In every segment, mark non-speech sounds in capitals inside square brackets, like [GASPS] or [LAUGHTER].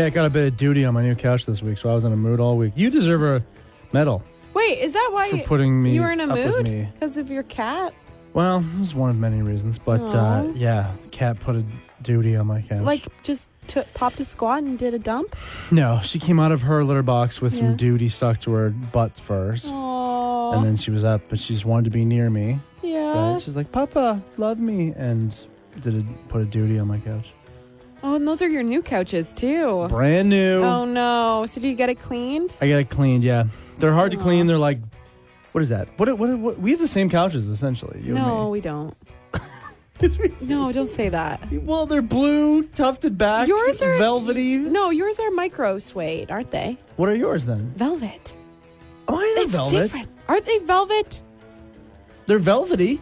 Cat got a bit of duty on my new couch this week, so I was in a mood all week. You deserve a medal Wait, is that why for putting me you were in a up with mood me. because of your cat? Well, it was one of many reasons, but uh, Aw. yeah, the cat put a duty on my couch. Like just took popped a squat and did a dump? no, she came out of her litter box with Yeah. some duty stuck to her butt first, Oh, and then she was up, but she just wanted to be near me. yeah. Right? She's like, "Papa, love me," and did a, put a duty on my couch. Oh, and those are your new couches too. Brand new. Oh no! So do you get it cleaned? I got it cleaned. Yeah, they're hard to clean. They're like, what is that? What, what? What? We have the same couches essentially. You no, and we don't. [LAUGHS] me. No, don't say that. Well, they're blue, tufted back, Yours are- velvety. No, yours are micro suede, aren't they? What are yours then? Velvet. Oh, Mine are It's velvet. different. Aren't they velvet? They're velvety.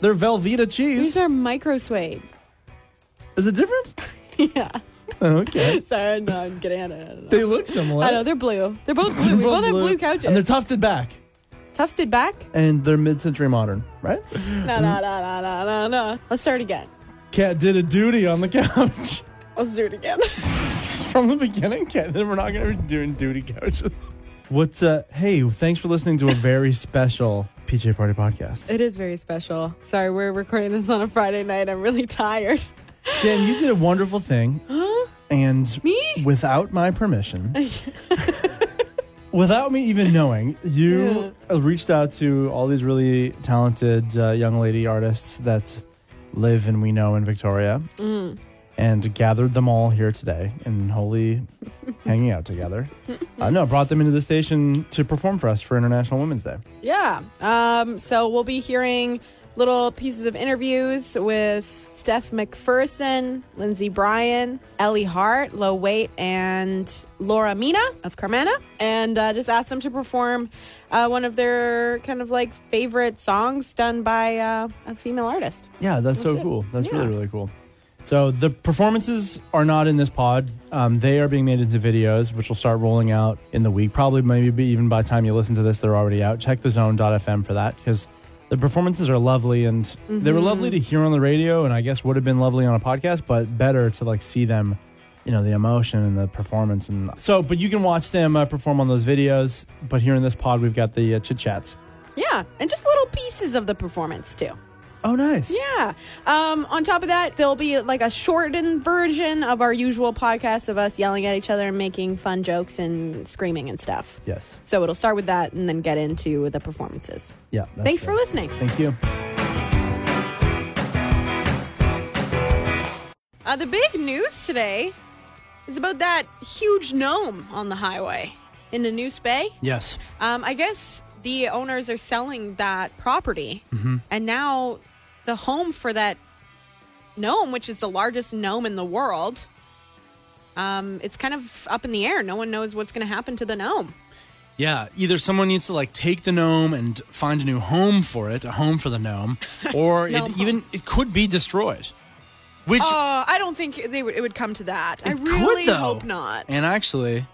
They're Velveeta cheese. These are micro suede. Is it different? [LAUGHS] yeah. Oh, okay. [LAUGHS] Sorry, no, I'm getting at it. They look similar. I know they're blue. They're both blue. we both have blue couches. and they're tufted back, Tufted back? and they're mid-century modern, right? No, no, no, no, no, no, no. Let's start again. Cat did a duty on the couch [LAUGHS] Let's do it again. from the beginning. Cat, Then we're not going to be doing duty couches. What's uh? Hey, thanks for listening to a very special PJ Party podcast. it is very special. Sorry, we're recording this on a Friday night. I'm really tired. Jen, you did a wonderful thing, Huh? and Me? without my permission, [LAUGHS] without me even knowing, you uh reached out to all these really talented uh, young lady artists that live and we know in Victoria, Mm. and gathered them all here today in holy [LAUGHS] hanging out together. Uh, no, brought them into the station to perform for us for International Women's Day. Yeah. Um, so we'll be hearing little pieces of interviews with Steph Macpherson, Lindsay Bryan, Ellie Hart, Lo Waight, and Laura Mina of Carmanah. And uh, just asked them to perform uh, one of their kind of like favorite songs done by uh, a female artist. Yeah, that's, so it. cool. That's Yeah. really, really cool. So the performances are not in this pod. Um, they are being made into videos, which will start rolling out in the week. Probably, maybe even by the time you listen to this, they're already out. Check the zone.fm for that because the performances are lovely and they were lovely to hear on the radio, and I guess would have been lovely on a podcast, but better to like see them. You know the emotion and the performance, and so. But you can watch them uh, perform on those videos. But here in this pod, we've got the uh, chit chats. Yeah. And just little pieces of the performance too. Oh, nice. Yeah. Um, on top of that, there'll be like a shortened version of our usual podcast of us yelling at each other and making fun jokes and screaming and stuff. Yes. So it'll start with that and then get into the performances. Yeah. Thanks for listening. Thank you. Uh, the big news today is about that huge gnome on the highway in the New Bay. Yes. Um, I guess the owners are selling that property, Mm-hmm. and now the home for that gnome, which is the largest gnome in the world, um, it's kind of up in the air. No one knows what's going to happen to the gnome. Yeah, either someone needs to like take the gnome and find a new home for it, a home for the gnome, [LAUGHS] or Gnome it even it could be destroyed. Which Oh, I don't think they would. It would come to that. I could, really though. hope not. and actually,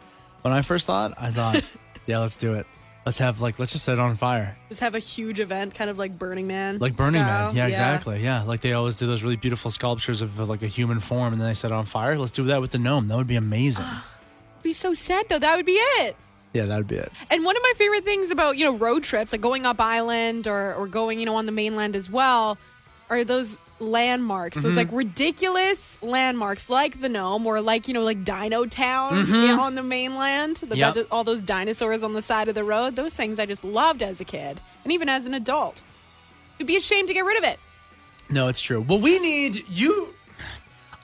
when I first thought, I thought, [LAUGHS] yeah, let's do it. Let's have like let's just set it on fire, Just have a huge event, kind of like Burning Man. like Burning style. Man. Yeah, exactly. Yeah, like they always do those really beautiful sculptures of like a human form, and then they set it on fire. Let's do that with the gnome. That would be amazing. [GASPS] Be so sad though. That would be it. yeah, that would be it. And one of my favorite things about, you know, road trips, like going up island or, or going, you know, on the mainland as well, are those landmarks. Mm-hmm. Those like ridiculous landmarks like the Gnome or like, you know, like Dino Town yeah, on the mainland. The, Mm-hmm. Yep. all those dinosaurs on the side of the road. Those things I just loved as a kid and even as an adult. It'd be a shame to get rid of it. No, it's true. Well, we need you.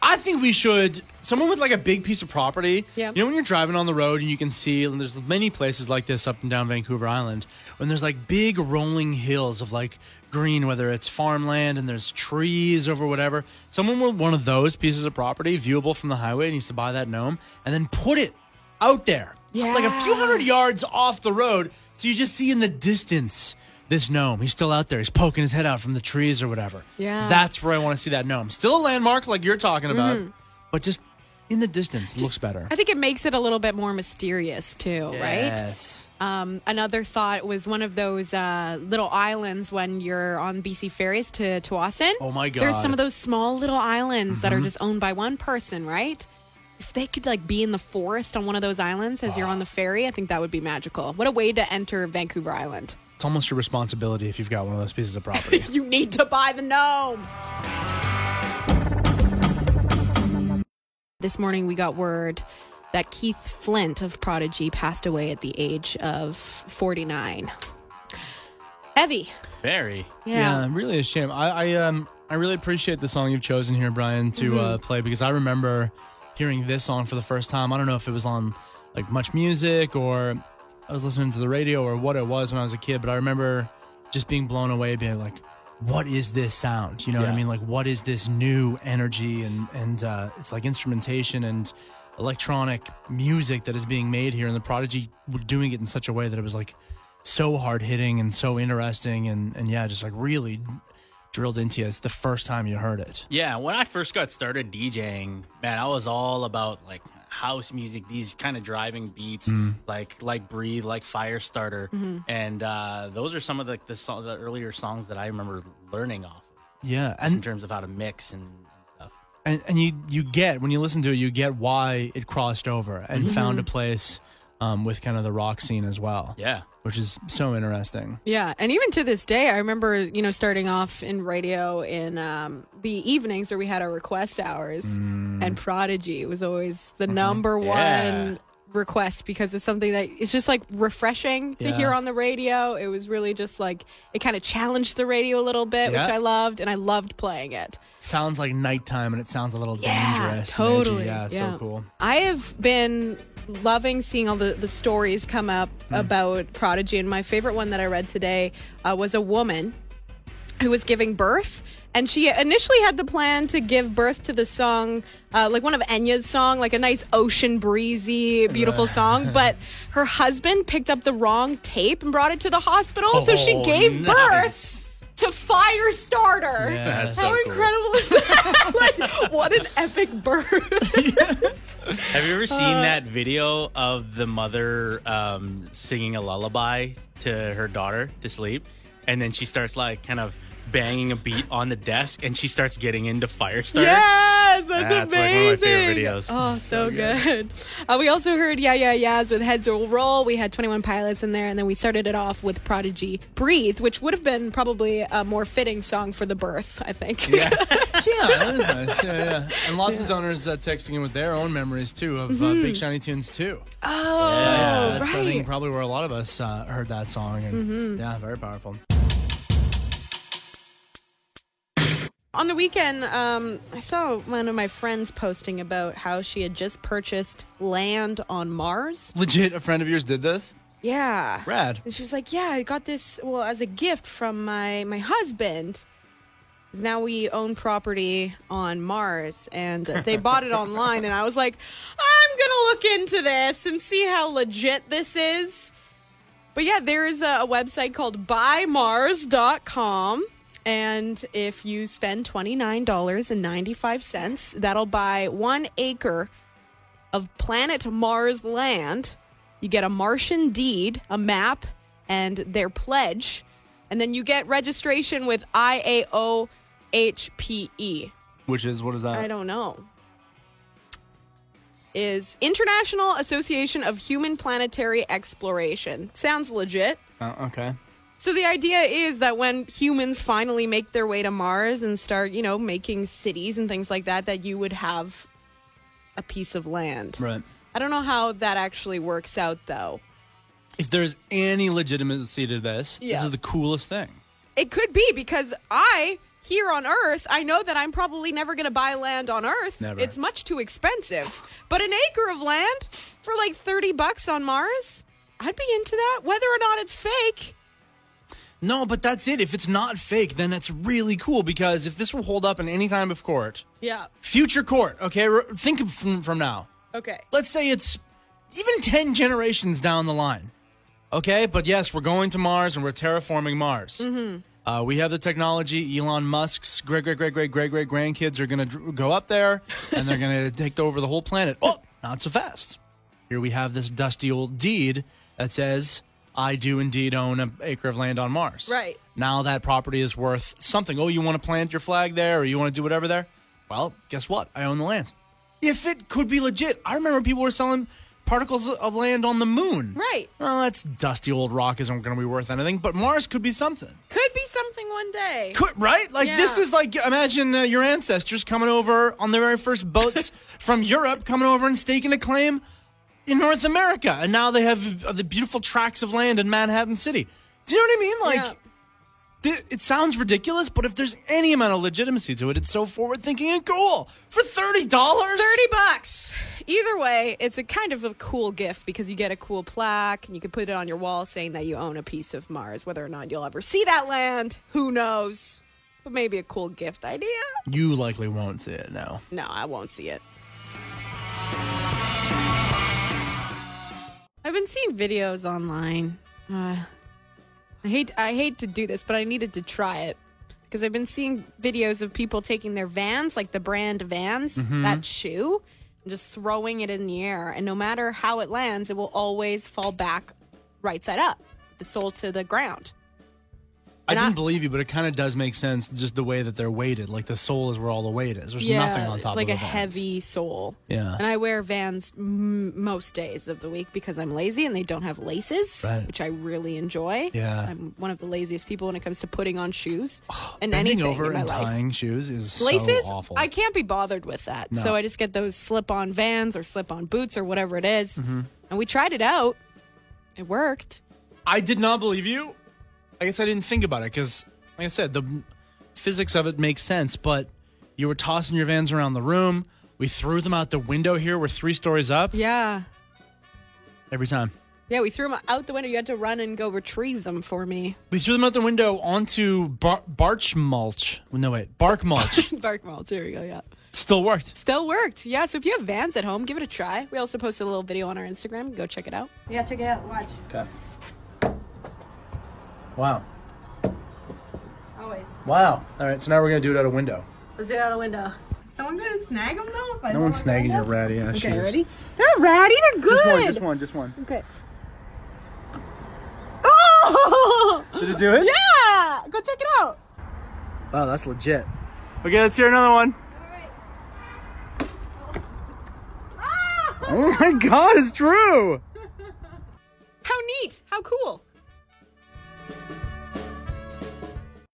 I think we should someone with like a big piece of property. Yeah. You know when you're driving on the road and you can see, and there's many places like this up and down Vancouver Island, when there's like big rolling hills of like green, whether it's farmland and there's trees over whatever. Someone with one of those pieces of property, viewable from the highway, needs to buy that gnome and then put it out there, like a few hundred yards off the road, so you just see in the distance. This gnome, he's still out there. He's poking his head out from the trees or whatever. Yeah. That's where I want to see that gnome. Still a landmark like you're talking about, mm. but just in the distance, it looks better. Mm-hmm. I think it makes it a little bit more mysterious too, right? Yes. Um, another thought was one of those uh, little islands when you're on BC ferries to Tsawwassen. Oh my god! There's some of those small little islands that are just owned by one person, right? if they could like be in the forest on one of those islands as you're on the ferry, I think that would be magical. What a way to enter Vancouver Island. It's almost your responsibility if you've got one of those pieces of property. [LAUGHS] You need to buy the gnome. This morning we got word that Keith Flint of Prodigy passed away at the age of 49. Heavy. Very. Yeah. yeah really a shame. I, I um I really appreciate the song you've chosen here, Brian, to uh, play because I remember hearing this song for the first time. I don't know if it was on like MuchMusic or I was listening to the radio or what it was when I was a kid, but I remember just being blown away, being like, "What is this sound?" You know what I mean? Like, what is this new energy and and uh, it's like instrumentation and electronic music that is being made here, and the Prodigy were doing it in such a way that it was like so hard hitting and so interesting and and yeah, just like really drilled into you. It's the first time you heard it. Yeah, when I first got started DJing, man, I was all about like house music, these kind of driving beats, like like Breathe, like Firestarter, and uh, those are some of the the, so- the earlier songs that I remember learning off, Of, Yeah, just in terms of how to mix and stuff. and, and you you get when you listen to it, you get why it crossed over and found a place um, with kind of the rock scene as well. Yeah, which is so interesting. Yeah, and even to this day, I remember you know starting off in radio in um, the evenings where we had our request hours, and Prodigy was always the number Yeah. one request because it's something that it's just like refreshing to Yeah. hear on the radio. It was really just like it kind of challenged the radio a little bit, which I loved, and I loved playing it. Sounds like nighttime and it sounds a little Yeah, dangerous. totally. Yeah, Yeah. so cool. I have been loving seeing all the, the stories come up about Prodigy, and my favorite one that I read today uh, was a woman who was giving birth. And she initially had the plan to give birth to the song, uh, like one of Enya's song, like a nice ocean breezy, beautiful song. [LAUGHS] But her husband picked up the wrong tape and brought it to the hospital, so she Oh, gave nice. birth to Firestarter. Yeah, That's How so cool. incredible is that? [LAUGHS] like, what an epic birth. [LAUGHS] Have you ever seen Uh, that video of the mother um, singing a lullaby to her daughter to sleep, and then she starts like kind of banging a beat on the desk, and she starts getting into Firestarter? Yes, that's, That's, like, amazing. one of my favorite videos. Oh, so, good. Uh, we also heard Yeah Yeah Yeahs with Heads Will Roll. We had 21 Pilots in there, and then we started it off with Prodigy Breathe, which would have been probably a more fitting song for the birth, I think. Yeah, [LAUGHS] that is nice. Yeah, yeah. And lots of zoners uh, texting in with their own memories too of uh, Big Shiny Tunes too. oh, Yeah, That's right. I think probably where a lot of us uh, heard that song, and yeah, very powerful. On the weekend, um, I saw one of my friends posting about how she had just purchased land on Mars. Legit, a friend of yours did this. Yeah. Rad. And she was like, "Yeah, I got this well as a gift from my my husband. 'Cause Now we own property on Mars, and uh, they [LAUGHS] bought it online. And I was like, I'm gonna look into this and see how legit this is. But yeah, there is a, a website called buymars.com. And if you spend $29.95, that'll buy one acre of planet Mars land. You get a Martian deed, a map, and their pledge. And then you get registration with IAOHPE. Which is what is that? I don't know. Is International Association of Human Planetary Exploration. Sounds legit. Oh, okay. So the idea is that when humans finally make their way to Mars and start, you know, making cities and things like that, that you would have a piece of land. Right. I don't know how that actually works out though. If there's any legitimacy to this, Yeah. this is the coolest thing. It could be because I here on Earth, I know that I'm probably never going to buy land on Earth. Never. It's much too expensive. But an acre of land for like 30 bucks on Mars, I'd be into that whether or not it's fake. No, but that's it. If it's not fake, then it's really cool because if this will hold up in any time of court, Yeah. future court, okay, re- think from, from now. Okay. Let's say it's even 10 generations down the line. Okay, but yes, we're going to Mars and we're terraforming Mars. Mm-hmm. Uh, we have the technology. Elon Musk's great, great, great, great, great, great grandkids are going to dr- go up there and they're going [LAUGHS] to take over the whole planet. Oh, not so fast. Here we have this dusty old deed that says, I do indeed own an acre of land on Mars. Right. Now that property is worth something. Oh, you want to plant your flag there or you want to do whatever there? Well, guess what? I own the land. if it could be legit. I remember people were selling particles of land on the moon. Right. Well, that's dusty old rock isn't going to be worth anything, but Mars could be something. Could be something one day. Could, right? Like this is like imagine uh, your ancestors coming over on their very first boats [LAUGHS] from Europe, coming over and staking a claim in North America, and now they have the beautiful tracts of land in Manhattan City. Do you know what I mean? Like. Yeah. th- It sounds ridiculous, but if there's any amount of legitimacy to it, it's so forward thinking and cool. For $30? 30 bucks. Either way, it's a kind of a cool gift because you get a cool plaque and you can put it on your wall saying that you own a piece of Mars. Whether or not you'll ever see that land, who knows? But maybe a cool gift idea. You likely won't see it now. No, I won't see it. I've been seeing videos online. Uh, I hate I hate to do this, but I needed to try it because I've been seeing videos of people taking their Vans, like the brand Vans, that shoe, and just throwing it in the air, and no matter how it lands, it will always fall back right side up, the sole to the ground. I And didn't I- believe you, but it kind of does make sense just the way that they're weighted. Like the sole is where all the weight is. There's nothing on top it's like of a heavy sole. Yeah. And I wear Vans m- most days of the week because I'm lazy and they don't have laces, Right. which I really enjoy. Yeah. I'm one of the laziest people when it comes to putting on shoes [SIGHS] and anything over in my and life. tying shoes is Laces, so awful. I can't be bothered with that. No. So I just get those slip-on Vans or slip-on boots or whatever it is. Mm-hmm. And we tried it out. It worked. I did not believe you. I guess I didn't think about it because, like I said, the physics of it makes sense. But you were tossing your vans around the room. We threw them out the window here. We're three stories up Yeah. every time. Yeah, we threw them out the window. You had to run and go retrieve them for me. We threw them out the window onto bar- barch mulch. No, wait, bark mulch. [LAUGHS] Bark mulch. Here we go. Yeah. Still worked. Still worked. Yeah, so if you have vans at home, give it a try. We also posted a little video on our Instagram. Go check it out. Yeah, check it out. Watch. Okay. Wow. Always. Wow. All right, so now we're going to do it out a window. Let's do it out a window. Someone gonna snag them though? If I No don't one's snagging your ratty ass Okay, shoes. ready? They're not ratty. They're good. Just one, just one, just one. Okay. [LAUGHS] Oh! Did it do it? yeah! Go check it out. Wow, that's legit. Okay, let's hear another one. Ah! Oh my god, it's true! [LAUGHS] How neat! How cool!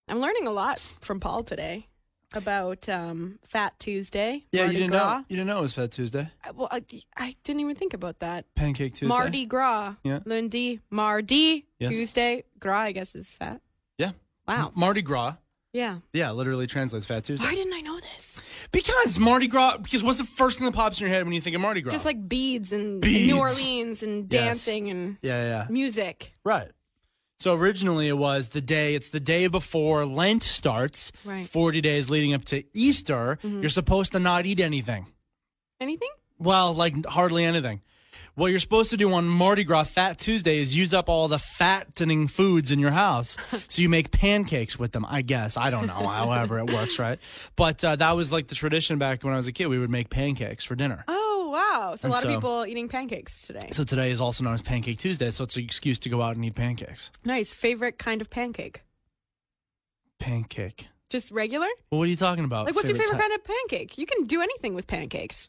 I'm learning a lot from Paul today about um, Fat Tuesday. Yeah, Mardi you didn't Gras. know. You didn't know it was Fat Tuesday. I, well, I, I didn't even think about that. Pancake Tuesday. Mardi Gras. Yeah. Lundi. Mardi. Yes. Tuesday. Gras, I guess, is fat. Yeah. Wow. Mardi Gras. Yeah. Yeah, literally translates Fat Tuesday. Why didn't I know this? Because Mardi Gras. Because what's the first thing that pops in your head when you think of Mardi Gras? Just like beads and Beads. New Orleans and Yes. dancing and yeah, yeah, yeah. music. Right. So originally it was the day, it's the day before Lent starts, Right. Mm-hmm. 40 days leading up to Easter. You're supposed to not eat anything. Anything? Well, like hardly anything. What you're supposed to do on Mardi Gras Fat Tuesday is use up all the fattening foods in your house. [LAUGHS] so you make pancakes with them, I guess. I don't know, however it works, right? But uh, that was like the tradition back when I was a kid. We would make pancakes for dinner. Oh, wow. So a And lot so- of people eating pancakes today. So today is also known as Pancake Tuesday, so it's an excuse to go out and eat pancakes. Nice. Favorite kind of pancake? Pancake. Just regular? Well, what are you talking about? Like, what's your favorite kind of pancake? You can do anything with pancakes.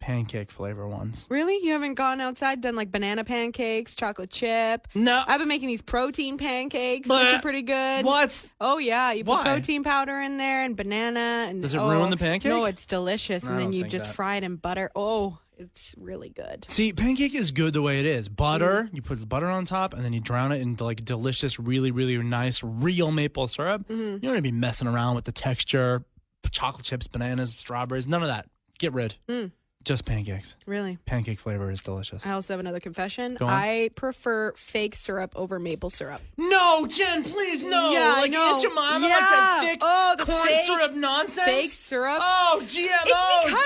Pancake flavor ones. Really? You haven't gone outside, done like banana pancakes, chocolate chip? No. I've been making these protein pancakes, which are pretty good. What? Oh yeah, you put Why? protein powder in there and banana and Does it oh, ruin the pancake? No, it's delicious, I and then don't you think just that. fry it in butter. Oh, it's really good. See, pancake is good the way it is. Butter, Mm. you put the butter on top, and then you drown it in like delicious, really, really nice, real maple syrup. Mm-hmm. You don't want to be messing around with the texture, chocolate chips, bananas, strawberries, none of that. Get rid. Mm. Just pancakes. Really. Pancake flavor is delicious. I also have another confession. Go on. I prefer fake syrup over maple syrup. No, Jen, please, no. Yeah, I like know. Aunt Jemima, like Yeah. that thick Oh, the corn fake- syrup nonsense. Fake syrup. Oh, GMOs. It's because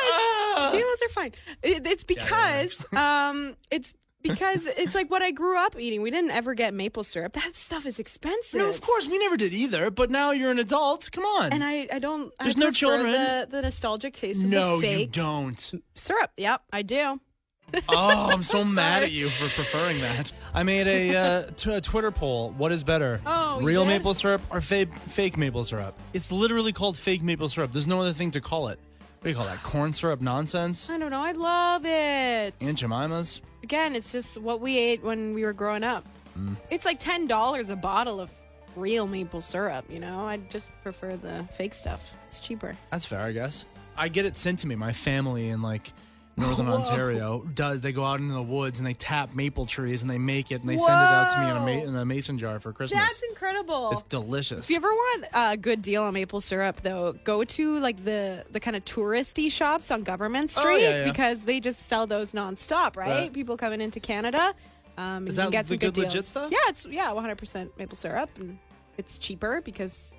ah. GMOs are fine. It, it's Yeah, because [LAUGHS] um, it's because it's like what I grew up eating. We didn't ever get maple syrup. That stuff is expensive. No, of course we never did either. But now you're an adult. Come on. And I, I don't. There's I no children. The, the nostalgic taste of no, the fake you don't. syrup. Yep, I do. Oh, I'm so [LAUGHS] mad at you for preferring that. I made a, uh, t- a Twitter poll. What is better, Oh, real yeah? maple syrup or fake fake maple syrup? It's literally called fake maple syrup. There's no other thing to call it. What do you call that? Corn syrup nonsense? I don't know. I love it. Aunt Jemima's? Again, it's just what we ate when we were growing up. Mm. It's like ten dollars a bottle of real maple syrup. You know, I just prefer the fake stuff. It's cheaper. That's fair, I guess. I get it sent to me. My family and like Northern Whoa. Ontario does. They go out into the woods and they tap maple trees and they make it and they send it out to me in a, ma- in a mason jar for Christmas. That's incredible. it's delicious. If you ever want a good deal on maple syrup, though, go to like the the kind of touristy shops on Government Oh, Street yeah, yeah. because they just sell those nonstop, right? Right. People coming into Canada. Um, Is and that the some good, deals. legit stuff? Yeah, it's yeah, 100 percent maple syrup, and it's cheaper because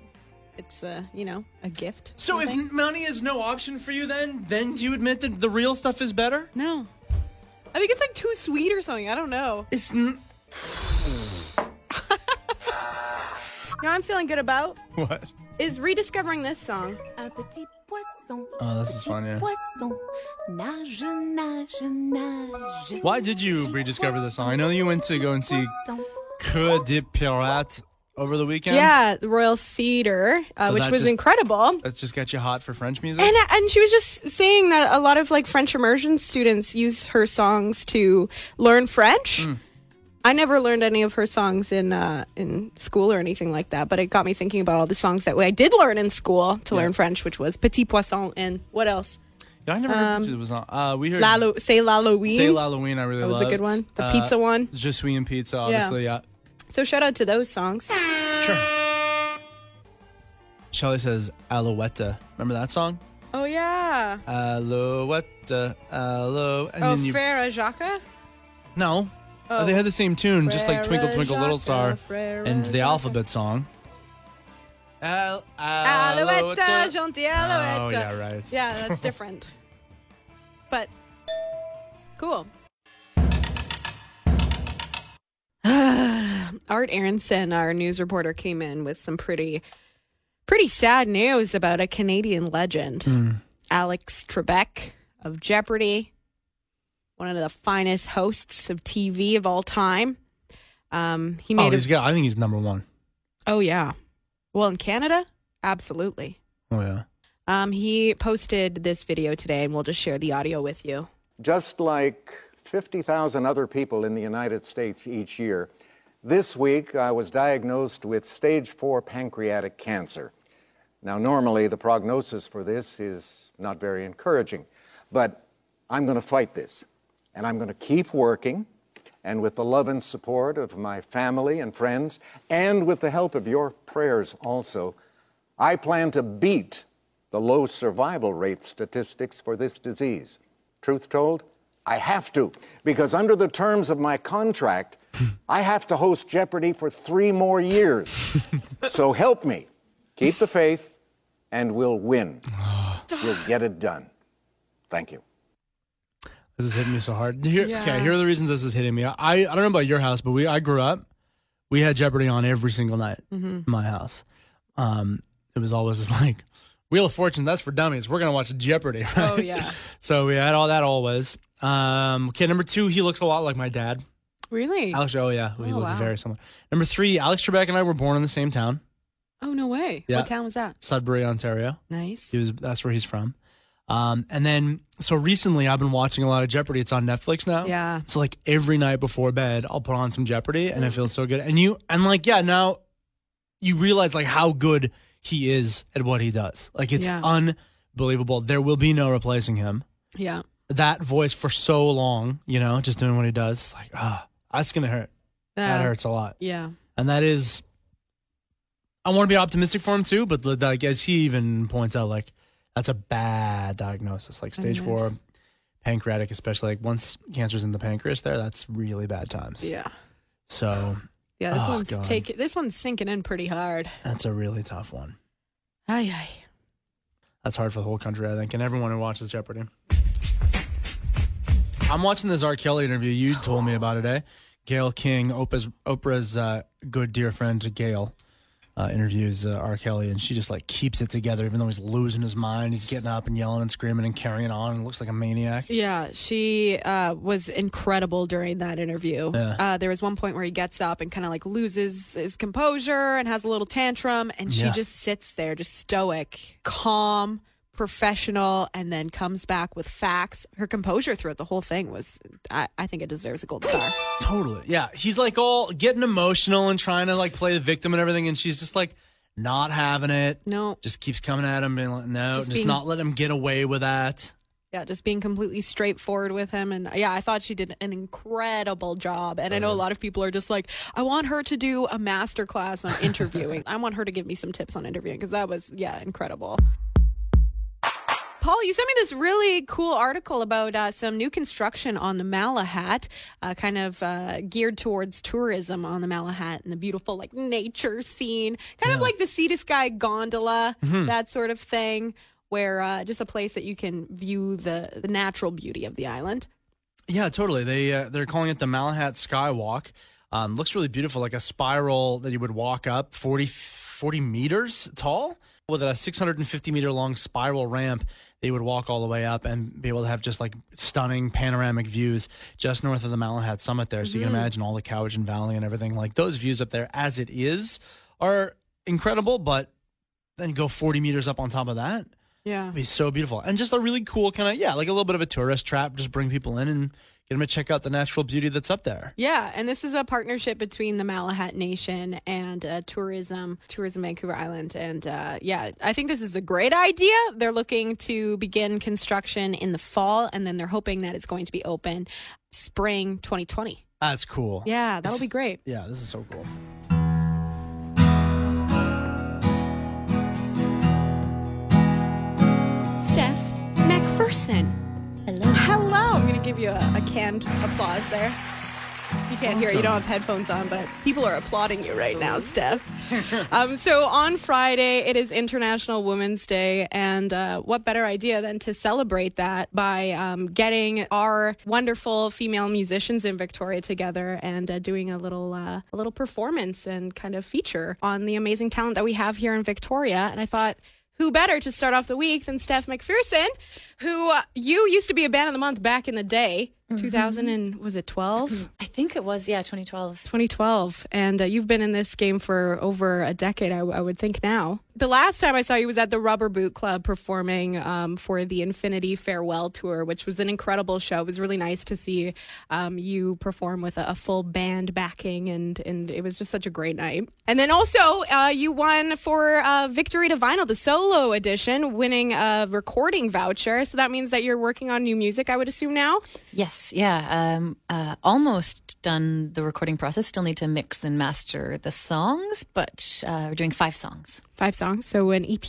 it's uh, you know a gift. so kind thing. if money is no option for you, then then do you admit that the real stuff is better? no, I think it's like too sweet or something. I don't know. It's n- [LAUGHS] You know, I'm feeling good about what? is rediscovering this song. Un petit poisson. Oh, this is fun, yeah. Poisson. Nage, nage, nage. Why did you rediscover this song? I know you went to go and see Poisson. Coeur de Pirate over the weekend. Yeah, the Royal Theater, uh, So which was just- incredible. That just got you hot for French music. And and she was just saying that a lot of like French immersion students use her songs to learn French. Mm. I never learned any of her songs in uh, in school or anything like that, but it got me thinking about all the songs that I did learn in school to Yeah. learn French, which was Petit Poisson and what else? Yeah, I never heard Um, it was on. Uh, we heard Lalo, say L'Halloween. Say Halloween. I really That was a good one. The Uh, pizza one. Just We and pizza, obviously. Yeah. So shout out to those songs. Sure. Shelly says Alouette. Remember that song? Oh yeah. Alouette, aloe. And oh, then you Frere Jacques. no, uh, Oh. they had the same tune, just like Twinkle Twinkle Little Star, Frere and the Jacques. alphabet song. Al- Alouette, gentil alouette. Oh yeah, right. Yeah, that's different. [LAUGHS] but cool. [SIGHS] Art Aronson, our news reporter, came in with some pretty, pretty sad news about a Canadian legend, Hmm. Alex Trebek of Jeopardy, one of the finest hosts of TV of all time. Um, he made Oh, a- he's got. I think he's number one. oh yeah, well in Canada, absolutely. Oh yeah. Um, he posted this video today, and we'll just share the audio with you. Just like 50,000 other people in the United States each year, this week I was diagnosed with stage four pancreatic cancer. Now, normally the prognosis for this is not very encouraging, but I'm going to fight this, and I'm going to keep working. And with the love and support of my family and friends, and with the help of your prayers also, I plan to beat the low survival rate statistics for this disease. Truth told, I have to, because under the terms of my contract, I have to host Jeopardy for three more years. [LAUGHS] so help me. Keep the faith, and we'll win. [SIGHS] We'll get it done. Thank you. This is hitting me so hard. Here, Yeah. Okay, here are the reasons this is hitting me. I I don't know about your house, but we I grew up. We had Jeopardy on every single night Mm-hmm. in my house. Um, it was always just like Wheel of Fortune. That's for dummies. We're gonna watch Jeopardy. [LAUGHS] Right? Oh, yeah. so we had all that always. Um, okay, number two, he looks a lot like my dad. Really? Alex. Oh yeah, we Oh, look wow. very similar. Number three, Alex Trebek and I were born in the same town, Oh no way! Yeah. What town was that? Sudbury, Ontario. Nice. He was that's where he's from. Um, and then so recently I've been watching a lot of Jeopardy. It's on Netflix now. Yeah. So like every night before bed, I'll put on some Jeopardy, and it feels so good. And you and like yeah, now you realize like how good he is at what he does. Like it's Yeah. unbelievable. There will be no replacing him. Yeah. That voice for so long, you know, just doing what he does. Like ah, that's gonna hurt. That Uh, hurts a lot. Yeah. And that is, I want to be optimistic for him too, but like as he even points out, like that's a bad diagnosis, like stage four pancreatic, especially like once cancer's in the pancreas, there that's really bad times. Yeah. So Yeah. This Oh, one's God. take. This one's sinking in pretty hard. that's a really tough one. Aye aye. That's hard for the whole country, I think, and everyone who watches Jeopardy. I'm watching this R. Kelly interview. You told me about it, eh? Gayle King, Oprah's, Oprah's uh, good dear friend Gayle, uh, interviews uh, R. Kelly, and she just like keeps it together, even though he's losing his mind. He's getting up and yelling and screaming and carrying on, and looks like a maniac. Yeah, she uh, was incredible during that interview. Yeah. Uh, there was one point where he gets up and kind of like loses his composure and has a little tantrum, and she Yeah. just sits there, just stoic, calm, professional and then comes back with facts. Her composure throughout the whole thing was, I, I think it deserves a gold star. Totally. Yeah. He's like all getting emotional and trying to like play the victim and everything. And she's just like not having it. No. Just keeps coming at him and like, no, Just just, being- not let him get away with that. Yeah, just being completely straightforward with him. And yeah, I thought she did an incredible job. And I know a lot of people are just like, I want her to do a master class on interviewing. [LAUGHS] I want her to give me some tips on interviewing because that was, yeah, incredible. Paul, you sent me this really cool article about uh, some new construction on the Malahat, uh, kind of uh, geared towards tourism on the Malahat and the beautiful like nature scene, kind of like the Sea to Sky gondola, that sort of thing, where uh, just a place that you can view the, the natural beauty of the island. Yeah, totally. They uh, they're calling it the Malahat Skywalk. Um, looks really beautiful, like a spiral that you would walk up 40, 40 meters tall with a 650 meter long spiral ramp. They would walk all the way up and be able to have just like stunning panoramic views just north of the Malahat summit there. So you can mm-hmm. imagine all the Cowichan Valley and everything. Like those views up there as it is are incredible, but then go 40 meters up on top of that. Yeah. It'd be so beautiful. And just a really cool kind of, yeah, like a little bit of a tourist trap. Just bring people in and get them to check out the natural beauty that's up there. Yeah, and this is a partnership between the Malahat Nation and uh, tourism, tourism Vancouver Island, and uh, yeah, I think this is a great idea. They're looking to begin construction in the fall, and then they're hoping that it's going to be open spring 2020. That's cool. Yeah, that'll be great. [LAUGHS] Yeah, this is so cool. Steph Macpherson. Hello. Hello. I'm going to give you a, a canned applause there. You can't hear it. You don't have headphones on, but people are applauding you right now, Steph. [LAUGHS] um, so on Friday, it is International Women's Day, and uh, what better idea than to celebrate that by um, getting our wonderful female musicians in Victoria together and uh, doing a little uh, a little performance and kind of feature on the amazing talent that we have here in Victoria. And I thought who better to start off the week than Steph Macpherson, who uh, you used to be a band of the month back in the day, 2000 and was it 12? I think it was, yeah, 2012. 2012, and uh, you've been in this game for over a decade, I would think now. The last time I saw you was at the Rubber Boot Club performing um, for the Infinity Farewell Tour, which was an incredible show. It was really nice to see um, you perform with a, a full band backing, and and it was just such a great night. And then also, uh, you won for uh, Victory to Vinyl, the solo edition, winning a recording voucher. So that means that you're working on new music, I would assume now. Yes, yeah. Um, uh, almost done the recording process. Still need to mix and master the songs, but uh, we're doing five songs. Five songs, so an EP.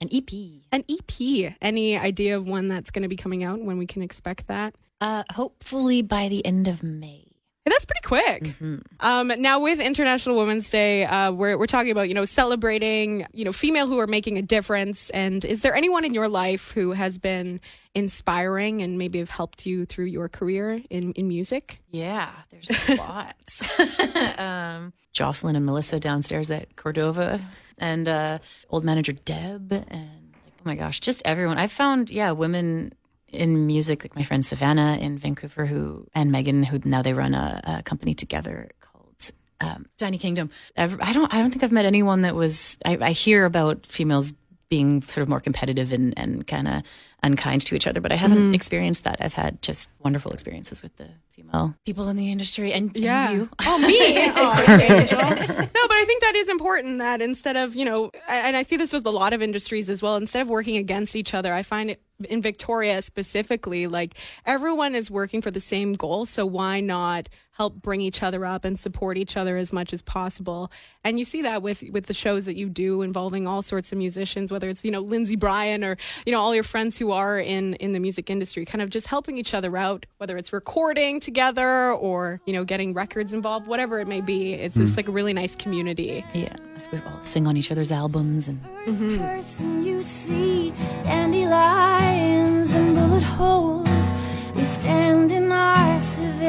An EP. An EP. Any idea of when that's going to be coming out? When we can expect that? Uh, hopefully by the end of May. Hey, That's pretty quick. Um, now, with International Women's Day, uh, we're we're talking about you know celebrating you know female who are making a difference. And is there anyone in your life who has been inspiring and maybe have helped you through your career in in music? Yeah, there's lots. [LAUGHS] um, Jocelyn and Melissa downstairs at Cordova, and uh, old manager Deb, and like, oh my gosh, just everyone. I found, yeah, women in music, like my friend Savannah in Vancouver, who and Megan, who now they run a, a company together called um, Tiny Kingdom. Ev- I don't, I don't think I've met anyone that was. I, I hear about females being sort of more competitive and, and kind of unkind to each other, but I haven't mm-hmm. experienced that. I've had just wonderful experiences with the female people in the industry, and, and you. [LAUGHS] Oh, me. [LAUGHS] oh, No, but I think that is important that instead of, you know, and I see this with a lot of industries as well, instead of working against each other, I find it in Victoria specifically, like everyone is working for the same goal. So why not help bring each other up and support each other as much as possible? And you see that with, with the shows that you do involving all sorts of musicians, whether it's, you know, Lindsay Bryan or, you know, all your friends who are in, in the music industry, kind of just helping each other out, whether it's recording together or, you know, getting records involved, whatever it may be. It's just hmm. like a really nice community. Yeah, we all sing on each other's albums, and mm-hmm. person you see dandelions and bullet holes we stand in our civilian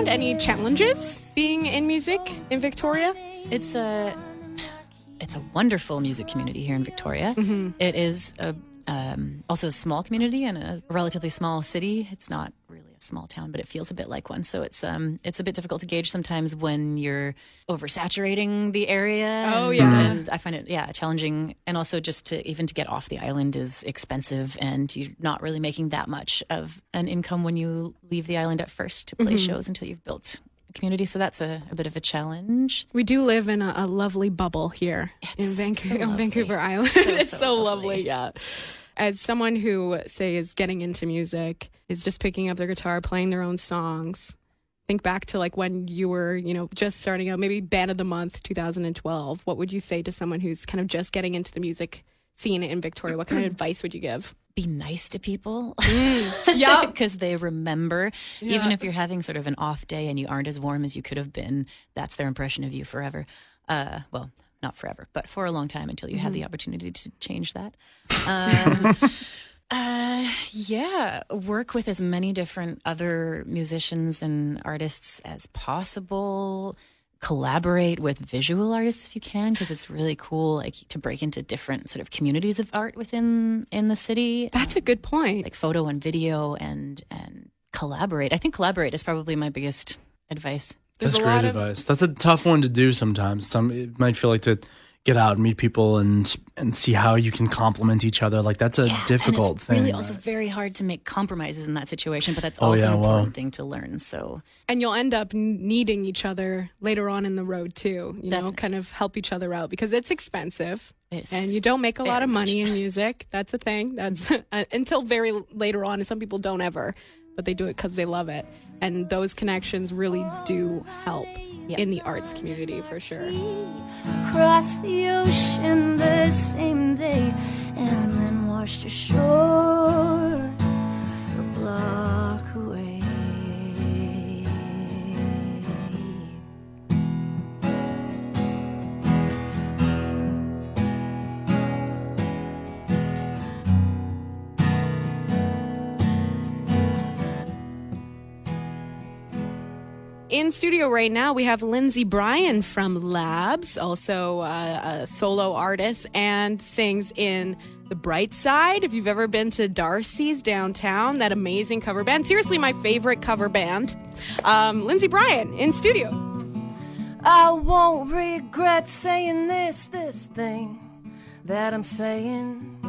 found any challenges being in music in Victoria? it's a it's a wonderful music community here in Victoria. It is a um, also a small community and a relatively small city. It's not really a a small town, but it feels a bit like one. So it's um it's a bit difficult to gauge sometimes when you're oversaturating the area. Oh, and- yeah. and I find it yeah challenging, and also just to even to get off the island is expensive, and you're not really making that much of an income when you leave the island at first to play shows until you've built a community. So that's a, a bit of a challenge. We do live in a, a lovely bubble here in, Vancouver, so on. Vancouver Island. So, [LAUGHS] it's so so lovely. lovely. yeah. As someone who, say, is getting into music, is just picking up their guitar, playing their own songs. Think back to like when you were, you know, just starting out, maybe Band of the Month 2012. What would you say to someone who's kind of just getting into the music scene in Victoria? What kind of [CLEARS THROAT] advice would you give? Be nice to people. [LAUGHS] Yeah. because they remember. Even if you're having sort of an off day and you aren't as warm as you could have been, that's their impression of you forever. Uh, well, not forever, but for a long time until you have the opportunity to change that. Um, [LAUGHS] uh, yeah, work with as many different other musicians and artists as possible. Collaborate with visual artists if you can, because it's really cool, like to break into different sort of communities of art within in the city That's a good point. like photo and video and and collaborate. I think collaborate is probably my biggest advice. There's That's a great lot of- advice. That's a tough one to do sometimes. Some it might feel like to get out and meet people and and see how you can complement each other. Like that's a Yeah, difficult and it's thing. Really, also very hard to make compromises in that situation, but that's Oh, also yeah, an wow. important thing to learn. So and you'll end up needing each other later on in the road too you know kind of help each other out because it's expensive It's and you don't make a lot very of much. money in music that's a thing that's [LAUGHS] uh, until very later on and some people don't ever but they do it because they love it and those connections really do help Yes. in the arts community for sure Cross the ocean the same day and then washed ashore a block away. In studio right now we have lindsay bryan from labs also uh, a solo artist and sings in the bright side if you've ever been to darcy's downtown that amazing cover band seriously my favorite cover band um, lindsay bryan in studio I won't regret saying this, this thing that I'm saying.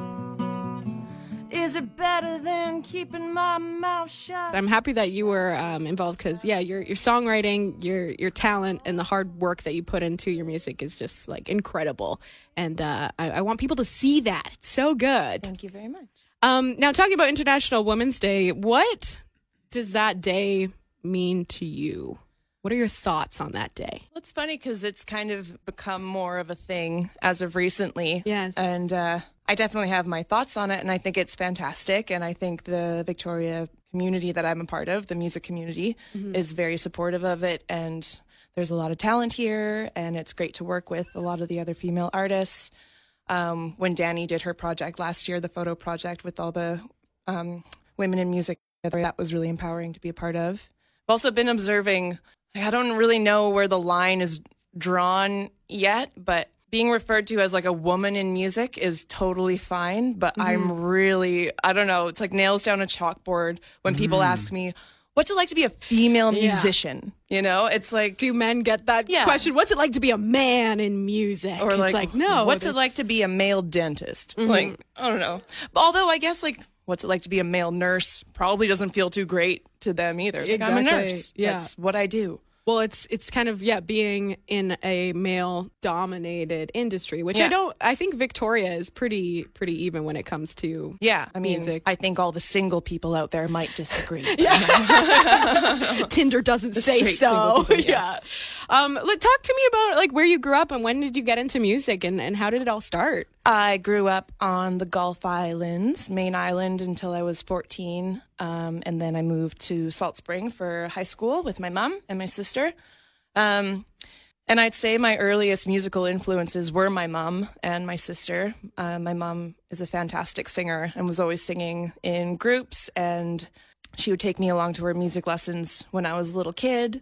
Is it better than keeping my mouth shut? i'm happy that you were um, involved because yeah your, your songwriting your your talent and the hard work that you put into your music is just like incredible and uh, I, I want people to see that it's so good Thank you very much. Um, now, talking about International Women's Day, what does that day mean to you? What are your thoughts on that day? Well, it's funny because it's kind of become more of a thing as of recently. Yes. And uh, I definitely have my thoughts on it, and I think it's fantastic. And I think the Victoria community that I'm a part of, the music community, is very supportive of it. And there's a lot of talent here, and it's great to work with a lot of the other female artists. Um, when Danny did her project last year, the photo project with all the um, women in music, together, that was really empowering to be a part of. I've also been observing, I don't really know where the line is drawn yet, but being referred to as like a woman in music is totally fine. But I'm mm-hmm. really, I don't know, it's like nails down a chalkboard when people mm-hmm. ask me, what's it like to be a female musician? You know, it's like, Do men get that Yeah. question? What's it like to be a man in music? or It's like, no. what's it like to be a male dentist? Mm-hmm. Like, I don't know. Although I guess like, what's it like to be a male nurse probably doesn't feel too great to them either. It's like, I'm a nurse. Yeah. That's what I do. Well, it's it's kind of yeah, being in a male dominated industry, which I don't. I think Victoria is pretty pretty even when it comes to Yeah, I mean, Music. I think all the single people out there might disagree. [LAUGHS] [LAUGHS] Tinder doesn't say so. people, yeah. Um, look, talk to me about like where you grew up and when did you get into music and, and how did it all start? I grew up on the Gulf Islands, Mayne Island, until I was 14. Um, and then I moved to Salt Spring for high school with my mom and my sister. Um, and I'd say my earliest musical influences were my mom and my sister. Uh, my mom is a fantastic singer and was always singing in groups. And she would take me along to her music lessons when I was a little kid.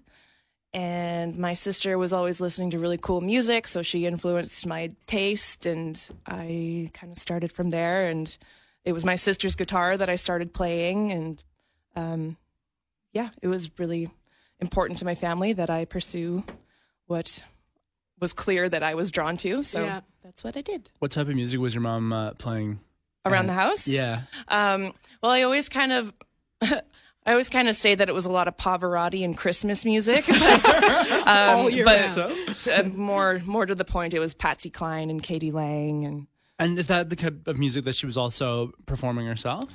And my sister was always listening to really cool music, so she influenced my taste, and I kind of started from there. And it was my sister's guitar that I started playing, and um, yeah, it was really important to my family that I pursue what was clear that I was drawn to. So Yeah. that's what I did. What type of music was your mom uh, playing? Around the house? Yeah. Um, well, I always kind of. [LAUGHS] I always kind of say that it was a lot of Pavarotti and Christmas music, but, [LAUGHS] [LAUGHS] um, All year but round. So? so, uh, more more to the point, it was Patsy Cline and k.d. lang, and And is that the kind of music that she was also performing herself?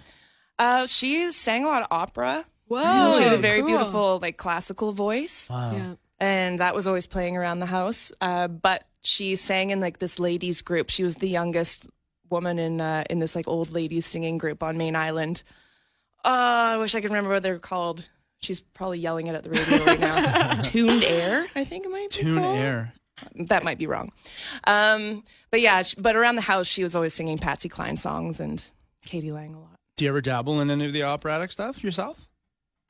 uh, she sang a lot of opera. Whoa. she had a very cool. beautiful, like classical voice, Wow. Yeah. and that was always playing around the house. Uh, but she sang in like this ladies group. She was the youngest woman in uh, in this like old ladies singing group on Mayne Island. Uh, I wish I could remember what they're called. She's probably yelling it at the radio right now. [LAUGHS] Tuned Air, I think it might be Tune called. Air. That might be wrong. Um, but yeah, sh- but around the house, she was always singing Patsy Cline songs and k.d. lang a lot. Do you ever dabble in any of the operatic stuff yourself?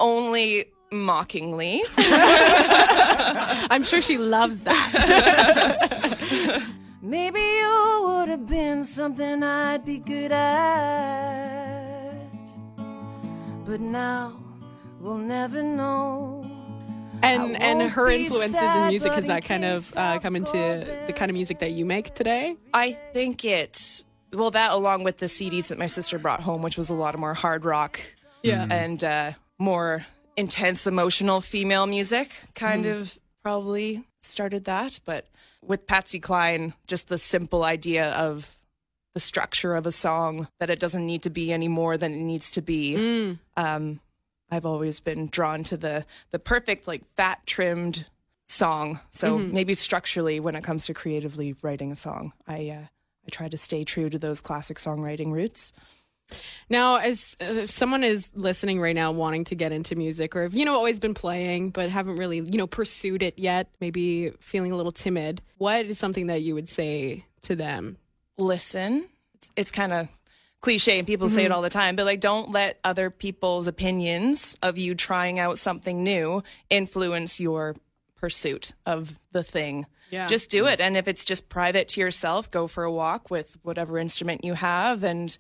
Only mockingly. I'm sure she loves that. [LAUGHS] Maybe you would have been something I'd be good at. But now we'll never know. And and her be influences in music has that kind of uh, come into the kind of music that you make today? I think it. Well, that along with the CDs that my sister brought home, which was a lot of more hard rock Yeah. and uh, more intense, emotional female music, kind of probably started that. But with Patsy Cline, just the simple idea of the structure of a song that it doesn't need to be any more than it needs to be. Mm. Um, I've always been drawn to the the perfect, like fat trimmed song. So maybe structurally, when it comes to creatively writing a song, I uh, I try to stay true to those classic songwriting roots. Now, as uh, if someone is listening right now, wanting to get into music, or have you know always been playing but haven't really you know pursued it yet, maybe feeling a little timid, what is something that you would say to them? Listen. It's, it's kind of cliche and people say it mm-hmm. all the time, but like don't let other people's opinions of you trying out something new influence your pursuit of the thing. Yeah. Just do it. And if it's just private to yourself, go for a walk with whatever instrument you have and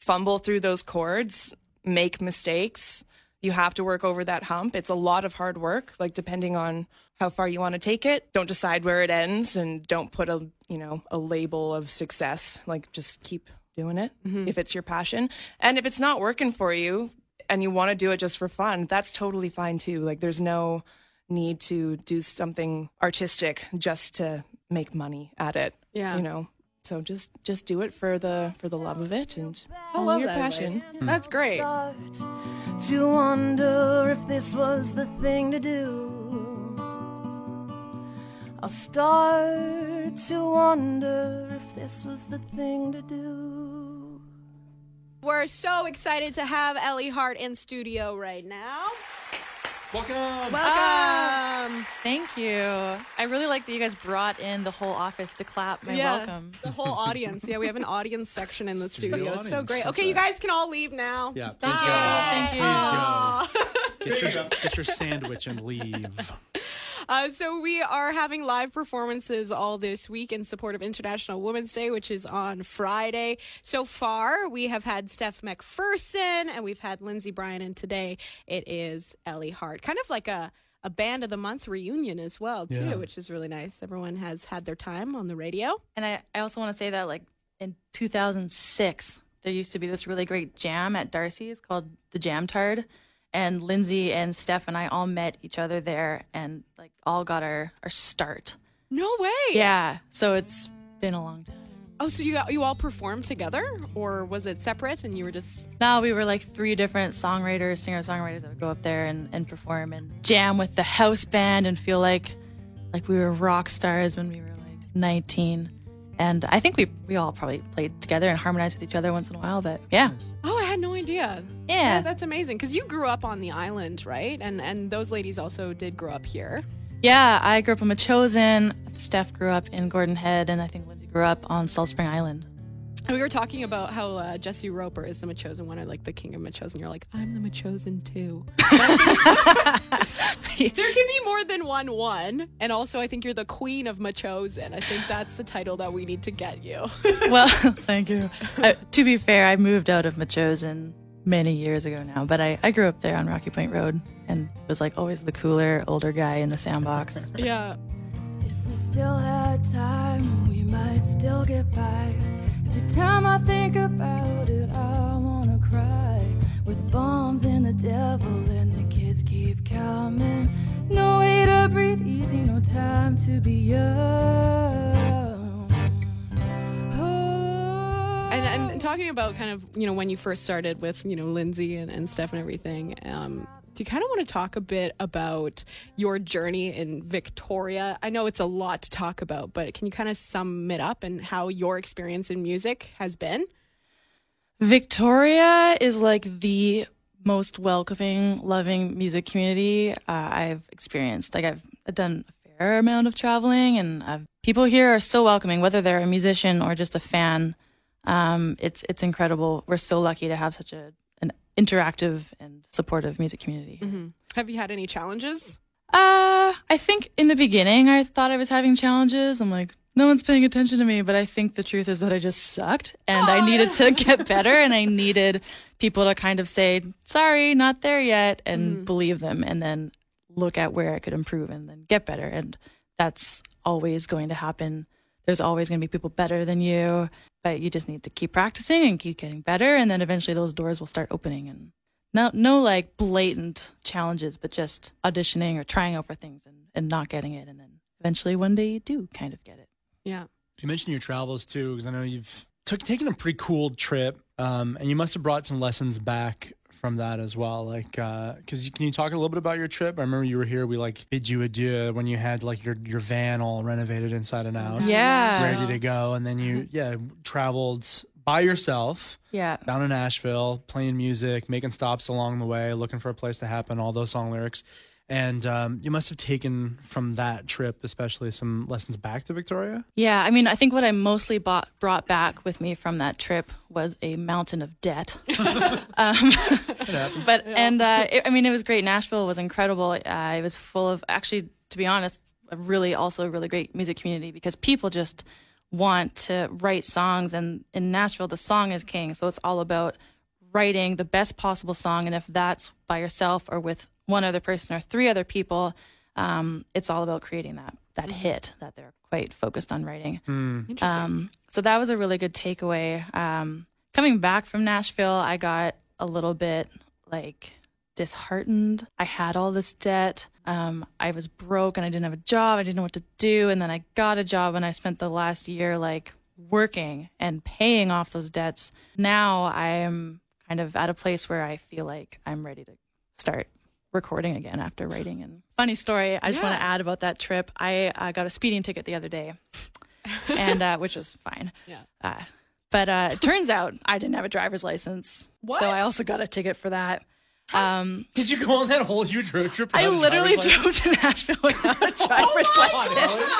fumble through those chords, make mistakes. You have to work over that hump. It's a lot of hard work, like depending on how far you want to take it. Don't decide where it ends and don't put a, you know, a label of success. Like just keep doing it mm-hmm. if it's your passion. And if it's not working for you and you want to do it just for fun, that's totally fine too. Like there's no need to do something artistic just to make money at it. Yeah. You know. So just just do it for the for the love of it and I love your that passion. advice. That's great. Start to wonder if this was the thing to do. I'll start to wonder if this was the thing to do. We're so excited to have Ellie Hart in studio right now. Welcome. Welcome. Um, thank you. I really like that you guys brought in the whole office to clap my Yeah. welcome. The whole audience. Yeah, we have an audience section in the studio. It's so great. Okay, you guys can all leave now. Yeah, please go. Thank you. Please go. Get your, get your sandwich and leave. [LAUGHS] Uh, so we are having live performances all this week in support of International Women's Day, which is on Friday. So far, we have had Steph Macpherson and we've had Lindsay Bryan, and today it is Ellie Hart. Kind of like a a band of the month reunion as well, too, Yeah. which is really nice. Everyone has had their time on the radio. And I, I also want to say that like in 2006, there used to be this really great jam at Darcy's called the Jam Tard. And Lindsay and Steph and I all met each other there and like all got our, our start. No way. Yeah. So it's been a long time. Oh, so you you all performed together, or was it separate and you were just? Now we were like three different songwriters, singer songwriters that would go up there and, and perform and jam with the house band and feel like like we were rock stars when we were like 19. And I think we we all probably played together and harmonized with each other once in a while. But yeah, Oh, I had no idea. yeah, that's amazing. Because you grew up on the island, right? And and those ladies also did grow up here. yeah. I grew up in Metchosin. Steph grew up in Gordon Head, and I think Lindsay grew up on Salt Spring Island. And we were talking about how uh, Jesse Roper is the Metchosin one, or like the king of Metchosin. You're like, I'm the Metchosin too. [LAUGHS] [LAUGHS] there can be more than one one, and also I think you're the queen of Metchosin. I think that's the title that we need to get you. [LAUGHS] well, thank you. Uh, to be fair, I moved out of Metchosin many years ago now, but I, I grew up there on Rocky Point Road and was like always the cooler older guy in the sandbox. Yeah. If we still had time, we might still get by. Every time I think about it, I wanna cry. With bombs and the devil, and the kids keep coming. No way to breathe easy, no time to be young. Oh. And, and talking about kind of, you know, when you first started with, you know, Lindsay and, and Steph and everything, um, do you kind of want to talk a bit about your journey in Victoria? I know it's a lot to talk about, but can you kind of sum it up and how your experience in music has been? Victoria is like the most welcoming, loving music community uh, I've experienced. Like I've done a fair amount of traveling, and I've, people here are so welcoming, whether they're a musician or just a fan. Um, it's it's incredible. We're so lucky to have such a interactive and supportive music community. Have you had any challenges? Uh, I think in the beginning I thought I was having challenges. I'm like, no one's paying attention to me, but I think the truth is that I just sucked and I needed to [LAUGHS] get better and I needed people to kind of say, sorry, not there yet and believe them and then look at where I could improve and then get better. And that's always going to happen. There's always going to be people better than you, but you just need to keep practicing and keep getting better. And then eventually those doors will start opening and no, no like blatant challenges, but just auditioning or trying out for things and, and not getting it. And then eventually one day you do kind of get it. Yeah. You mentioned your travels too, because I know you've took taken a pretty cool trip, um, and you must have brought some lessons back from that as well. Like, uh, because you, can you talk a little bit about your trip? I remember you were here. We like bid you adieu when you had like your your van all renovated inside and out, Yeah. ready to go, and then you [LAUGHS] yeah traveled by yourself Yeah. down in Nashville, playing music, making stops along the way, looking for a place to happen, all those song lyrics. And um, you must have taken from that trip, especially some lessons back to Victoria. Yeah. I mean, I think what I mostly bought, brought back with me from that trip was a mountain of debt. [LAUGHS] um, but, and uh, it, I mean, it was great. Nashville was incredible. Uh, it was full of, actually, to be honest, a really, also a really great music community because people just want to write songs. And in Nashville, the song is king. So it's all about writing the best possible song. And if that's by yourself or with one other person or three other people, um, it's all about creating that that hit that they're quite focused on writing. Um, so that was a really good takeaway. Um, coming back from Nashville, I got a little bit like disheartened. I had all this debt. Um, I was broke and I didn't have a job. I didn't know what to do. And then I got a job and I spent the last year like working and paying off those debts. Now I am kind of at a place where I feel like I'm ready to start recording again after writing. And funny story, I just want to add about that trip. I uh, got a speeding ticket the other day, [LAUGHS] and uh, which was fine. Yeah. Uh, but uh, it turns out I didn't have a driver's license, so I also got a ticket for that. Um, Did you go on that whole huge road trip? I literally driver's license? [LAUGHS] drove to Nashville without a [LAUGHS] driver's license.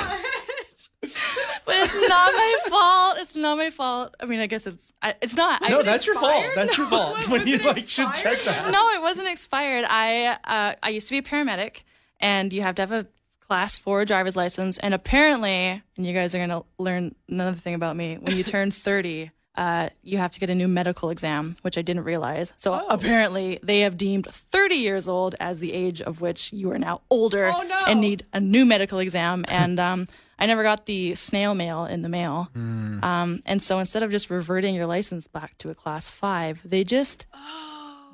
[LAUGHS] but it's not my fault. It's not my fault. I mean, I guess it's. I, it's not. No, I, that's your fault. That's your fault. [LAUGHS] when you like should check that. no, it wasn't expired. I uh, I used to be a paramedic, and you have to have a class four driver's license. And apparently, and you guys are gonna learn another thing about me. When you turn [LAUGHS] thirty, uh, you have to get a new medical exam, which I didn't realize. So apparently, they have deemed thirty years old as the age of which you are now older and need a new medical exam. And um, I never got the snail mail in the mail. Um, and so instead of just reverting your license back to a class five, they just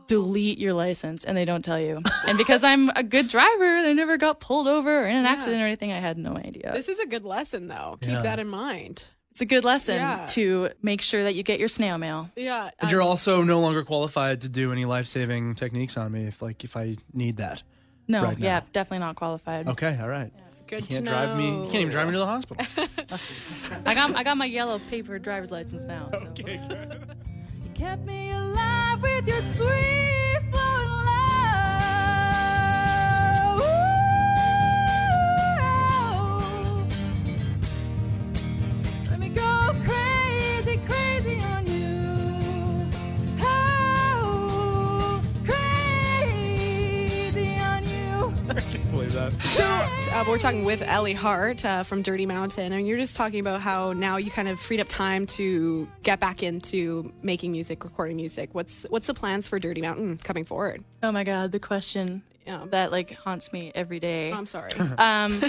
delete your license and they don't tell you. [LAUGHS] And because I'm a good driver and I never got pulled over or in an accident or anything, I had no idea. This is a good lesson, though. Keep Yeah. that in mind. It's a good lesson Yeah. to make sure that you get your snail mail. Yeah. And you're also no longer qualified to do any life saving techniques on me if like if I need that. No, Right yeah, now. definitally not qualified. Okay, all right. Good You can't to drive me. You can't even drive me to the hospital. [LAUGHS] I got I got my yellow paper driver's license now. So. [LAUGHS] You kept me alive with your sweet flowing love. Ooh. Let me go crazy, that. So, Uh, we're talking with Ellie Hart uh, from Dirty Mountain, and you're just talking about how now you kind of freed up time to get back into making music, recording music. What's what's the plans for Dirty Mountain coming forward? Oh my god, the question Yeah. that like haunts me every day. I'm sorry. [LAUGHS] Um,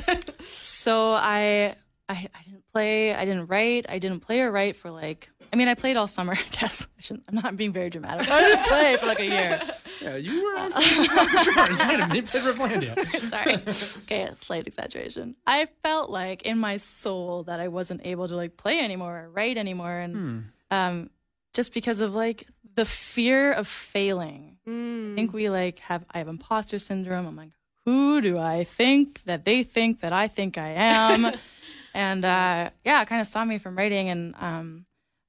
so I, I I didn't play, I didn't write, I didn't play or write for like. I mean, I played all summer. [LAUGHS] I guess I shouldn't, I'm not being very dramatic. I didn't play for like a year. Yeah, you were on stage with Michael Shores. Wait a minute, [LAUGHS] you played Rifflandia. [LAUGHS] Sorry. Okay, a slight exaggeration. I felt like in my soul that I wasn't able to like play anymore or write anymore, and um, just because of like the fear of failing. I think we like have I have imposter syndrome. I'm like, who do I think that they think that I think I am? and uh, yeah, it kind of stopped me from writing, and um,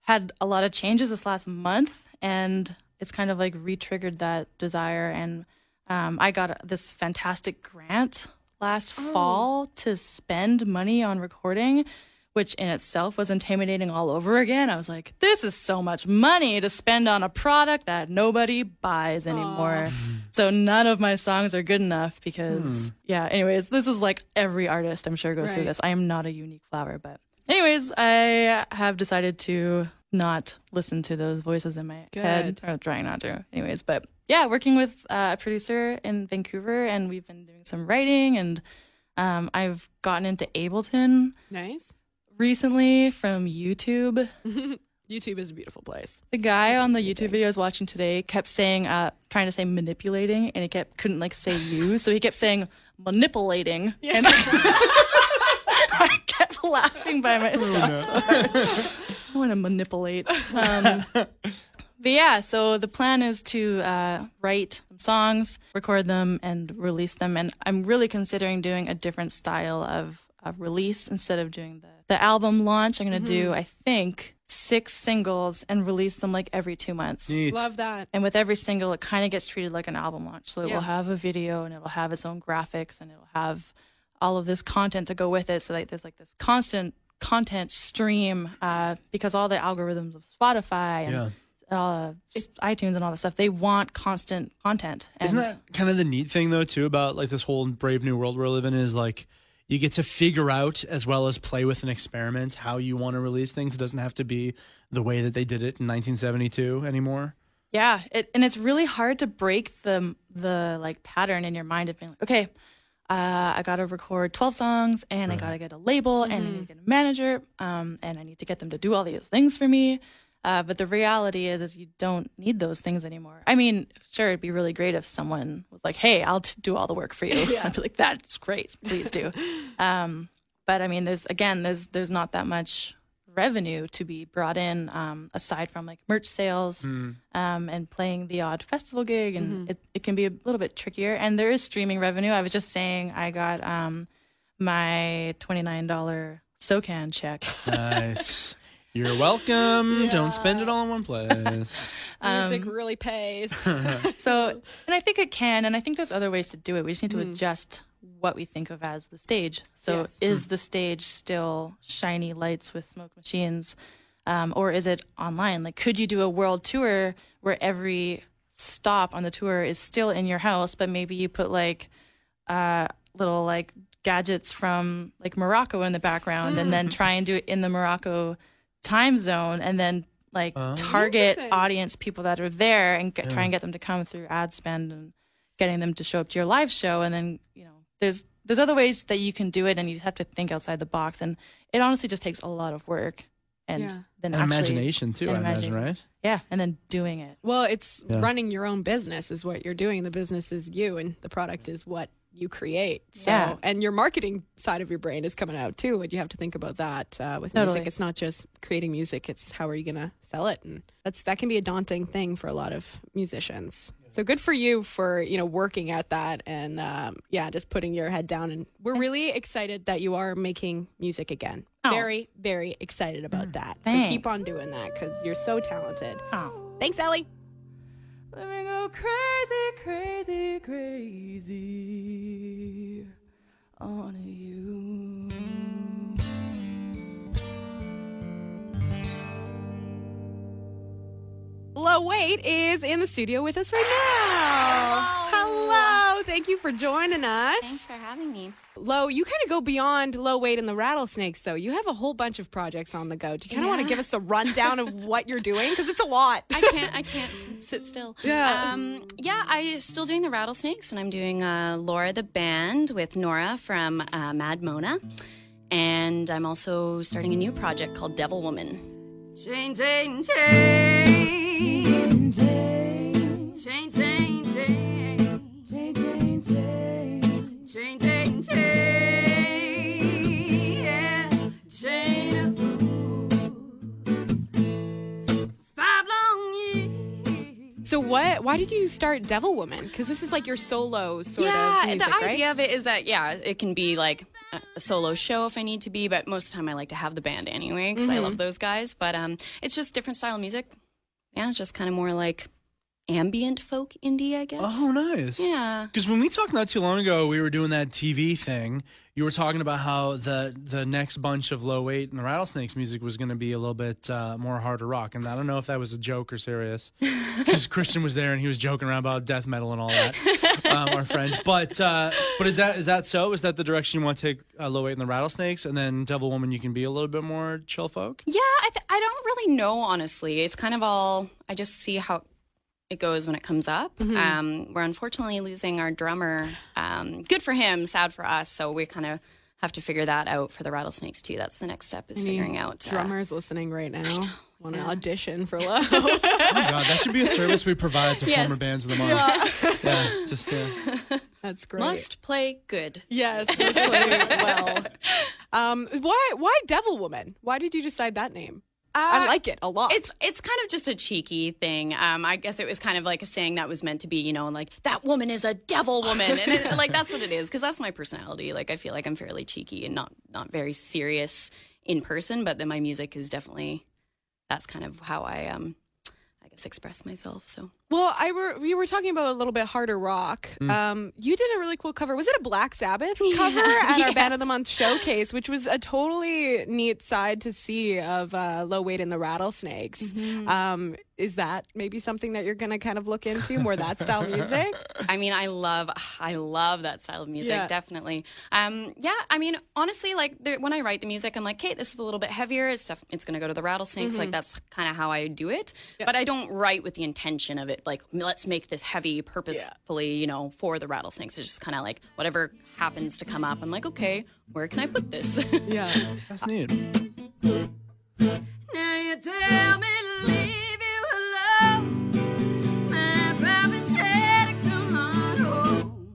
had a lot of changes this last month, and it's kind of like re-triggered that desire. And um, I got this fantastic grant last fall to spend money on recording, which in itself was intimidating all over again. I was like, this is so much money to spend on a product that nobody buys anymore. So none of my songs are good enough because, yeah, anyways, this is like every artist I'm sure goes through this. I am not a unique flower, but anyways, I have decided to not listen to those voices in my head. Or trying not to anyways. But yeah working with uh, a producer in vancouver and we've been doing some writing and um, i've gotten into ableton nice. recently from youtube. [LAUGHS] YouTube is a beautiful place. the guy on the youtube video I was watching today kept saying uh, trying to say manipulating and he kept couldn't like say you. [LAUGHS] So he kept saying manipulating. And i kept laughing by myself. So hard. [LAUGHS] i want to manipulate [LAUGHS] um, but yeah, so the plan is to uh, write some songs, record them, and release them. And I'm really considering doing a different style of, of release instead of doing the, the album launch. I'm going to do, I think, six singles and release them like every two months. Neat. Love that. And with every single, it kind of gets treated like an album launch. So it Yeah. will have a video and it'll have its own graphics and it'll have all of this content to go with it. So that there's like this constant content stream uh, because all the algorithms of Spotify and Yeah. uh, iTunes and all that stuff, they want constant content. And Isn't that kind of the neat thing though too about like this whole brave new world we're living in is like you get to figure out as well as play with and experiment how you want to release things. It doesn't have to be the way that they did it in 1972 anymore. Yeah, it, and it's really hard to break the the like pattern in your mind of being like, okay, uh, I got to record twelve songs, and I got to get a label, and I need to get a manager, um, and I need to get them to do all these things for me. Uh, but the reality is, is you don't need those things anymore. I mean, sure, it'd be really great if someone was like, "Hey, I'll t- do all the work for you." [LAUGHS] [LAUGHS] I'd be like, "That's great, please do." [LAUGHS] um, but I mean, there's again, there's there's not that much revenue to be brought in um, aside from like merch sales um, and playing the odd festival gig and it, it can be a little bit trickier and there is streaming revenue i was just saying i got um, my $29 socan check Nice. You're welcome. Don't spend it all in one place. [LAUGHS] Music really pays. [LAUGHS] [LAUGHS] so and i think it can and i think there's other ways to do it we just need to adjust what we think of as the stage. So Yes. is the stage still shiny lights with smoke machines um, or is it online? Like could you do a world tour where every stop on the tour is still in your house but maybe you put like uh, little like gadgets from like morocco in the background and then try and do it in the morocco time zone and then like target audience people that are there and get, try and get them to come through ad spend and getting them to show up to your live show and then you know there's there's other ways that you can do it and you just have to think outside the box and it honestly just takes a lot of work and Yeah. then And actually, imagination too, and I imagine, right? yeah and then doing it Well, it's Yeah. running your own business is what you're doing. The business is you, and the product is what you create. So, Yeah. and your marketing side of your brain is coming out too. And you have to think about that uh, with Totally. music. It's not just creating music; it's how are you going to sell it, and that's that can be a daunting thing for a lot of musicians. So good for you for you know working at that and um, yeah, just putting your head down. And we're really excited that you are making music again. Oh. Very, very excited about that. So keep on doing that because you're so talented. oh. Thanks, Ellie. Let me go crazy, crazy, crazy on you. Lo Waight is in the studio with us right now. Hello, Lo, thank you for joining us. Thanks for having me. Lo, you kind of go beyond Lo Waight and the rattlesnakes, though. You have a whole bunch of projects on the go. Do you kind of want to give us the rundown of [LAUGHS] what you're doing? Because it's a lot. I can't. I can't sit still. Yeah. Um, yeah. I'm still doing the rattlesnakes, and I'm doing uh, Laura the band with Nora from uh, Mad Mona, and I'm also starting a new project called Devil Woman. Chain, chain, chain, so what? Why did you start Devil Woman? Because this is like your solo sort yeah, of music, the idea of it is that yeah, it can be like a solo show if I need to be, but most of the time I like to have the band anyway because mm-hmm. I love those guys. But um, it's just different style of music. Yeah, it's just kind of more like ambient folk indie, I guess. Oh, nice. Yeah. Because when we talked not too long ago, we were doing that TV thing. You were talking about how the the next bunch of Lo Waight and the rattlesnakes music was going to be a little bit uh, more harder rock, and I don't know if that was a joke or serious. [LAUGHS] Because Christian was there and he was joking around about death metal and all that, [LAUGHS] um, our friend. But uh, but is that is that so? Is that the direction you want to take uh, Lo Waight and the rattlesnakes, and then Devil Woman you can be a little bit more chill folk? Yeah, I, th- I don't really know, honestly. It's kind of all, I just see how it goes when it comes up. Mm-hmm. Um, we're unfortunately losing our drummer. Um, good for him, sad for us. So we kind of have to figure that out for the rattlesnakes too. That's the next step is figuring out. uh, Drummers listening right now. Want to audition for Lo? [LAUGHS] Oh my god, that should be a service we provide to [LAUGHS] Yes. former bands of the month. Yeah, [LAUGHS] just yeah. That's great. must play good. Yes, must play well. Um, why why Devil Woman? Why did you decide that name? I Uh, like it a lot. It's it's kind of just a cheeky thing. Um, I guess it was kind of like a saying that was meant to be, you know, like that woman is a devil woman, and it, like that's what it is because that's my personality. Like I feel like I'm fairly cheeky and not not very serious in person, but then my music is definitely that's kind of how I um I guess express myself. So well, I were we were talking about a little bit harder rock. Mm. Um, you did a really cool cover. Was it a Black Sabbath [LAUGHS] cover at our. Band of the Month showcase, which was a totally neat side to see of uh, Lo Waight and the Rattlesnakes. Mm-hmm. Um, is that maybe something that you're going to kind of look into more that [LAUGHS] style music? I mean, I love, I love that style of music. Yeah. Definitely. Um, yeah. I mean, honestly, like when I write the music, I'm like, okay, this is a little bit heavier. It's stuff. It's gonna go to the rattlesnakes. Mm-hmm. Like that's kind of how I do it. But I don't write with the intention of it. Like, let's make this heavy purposefully, you know, for the rattlesnakes. It's just kind of like whatever happens to come up. I'm like, okay, where can I put this? [LAUGHS] Yeah. That's neat. Now you tell me to leave you alone. My papa said to come on home.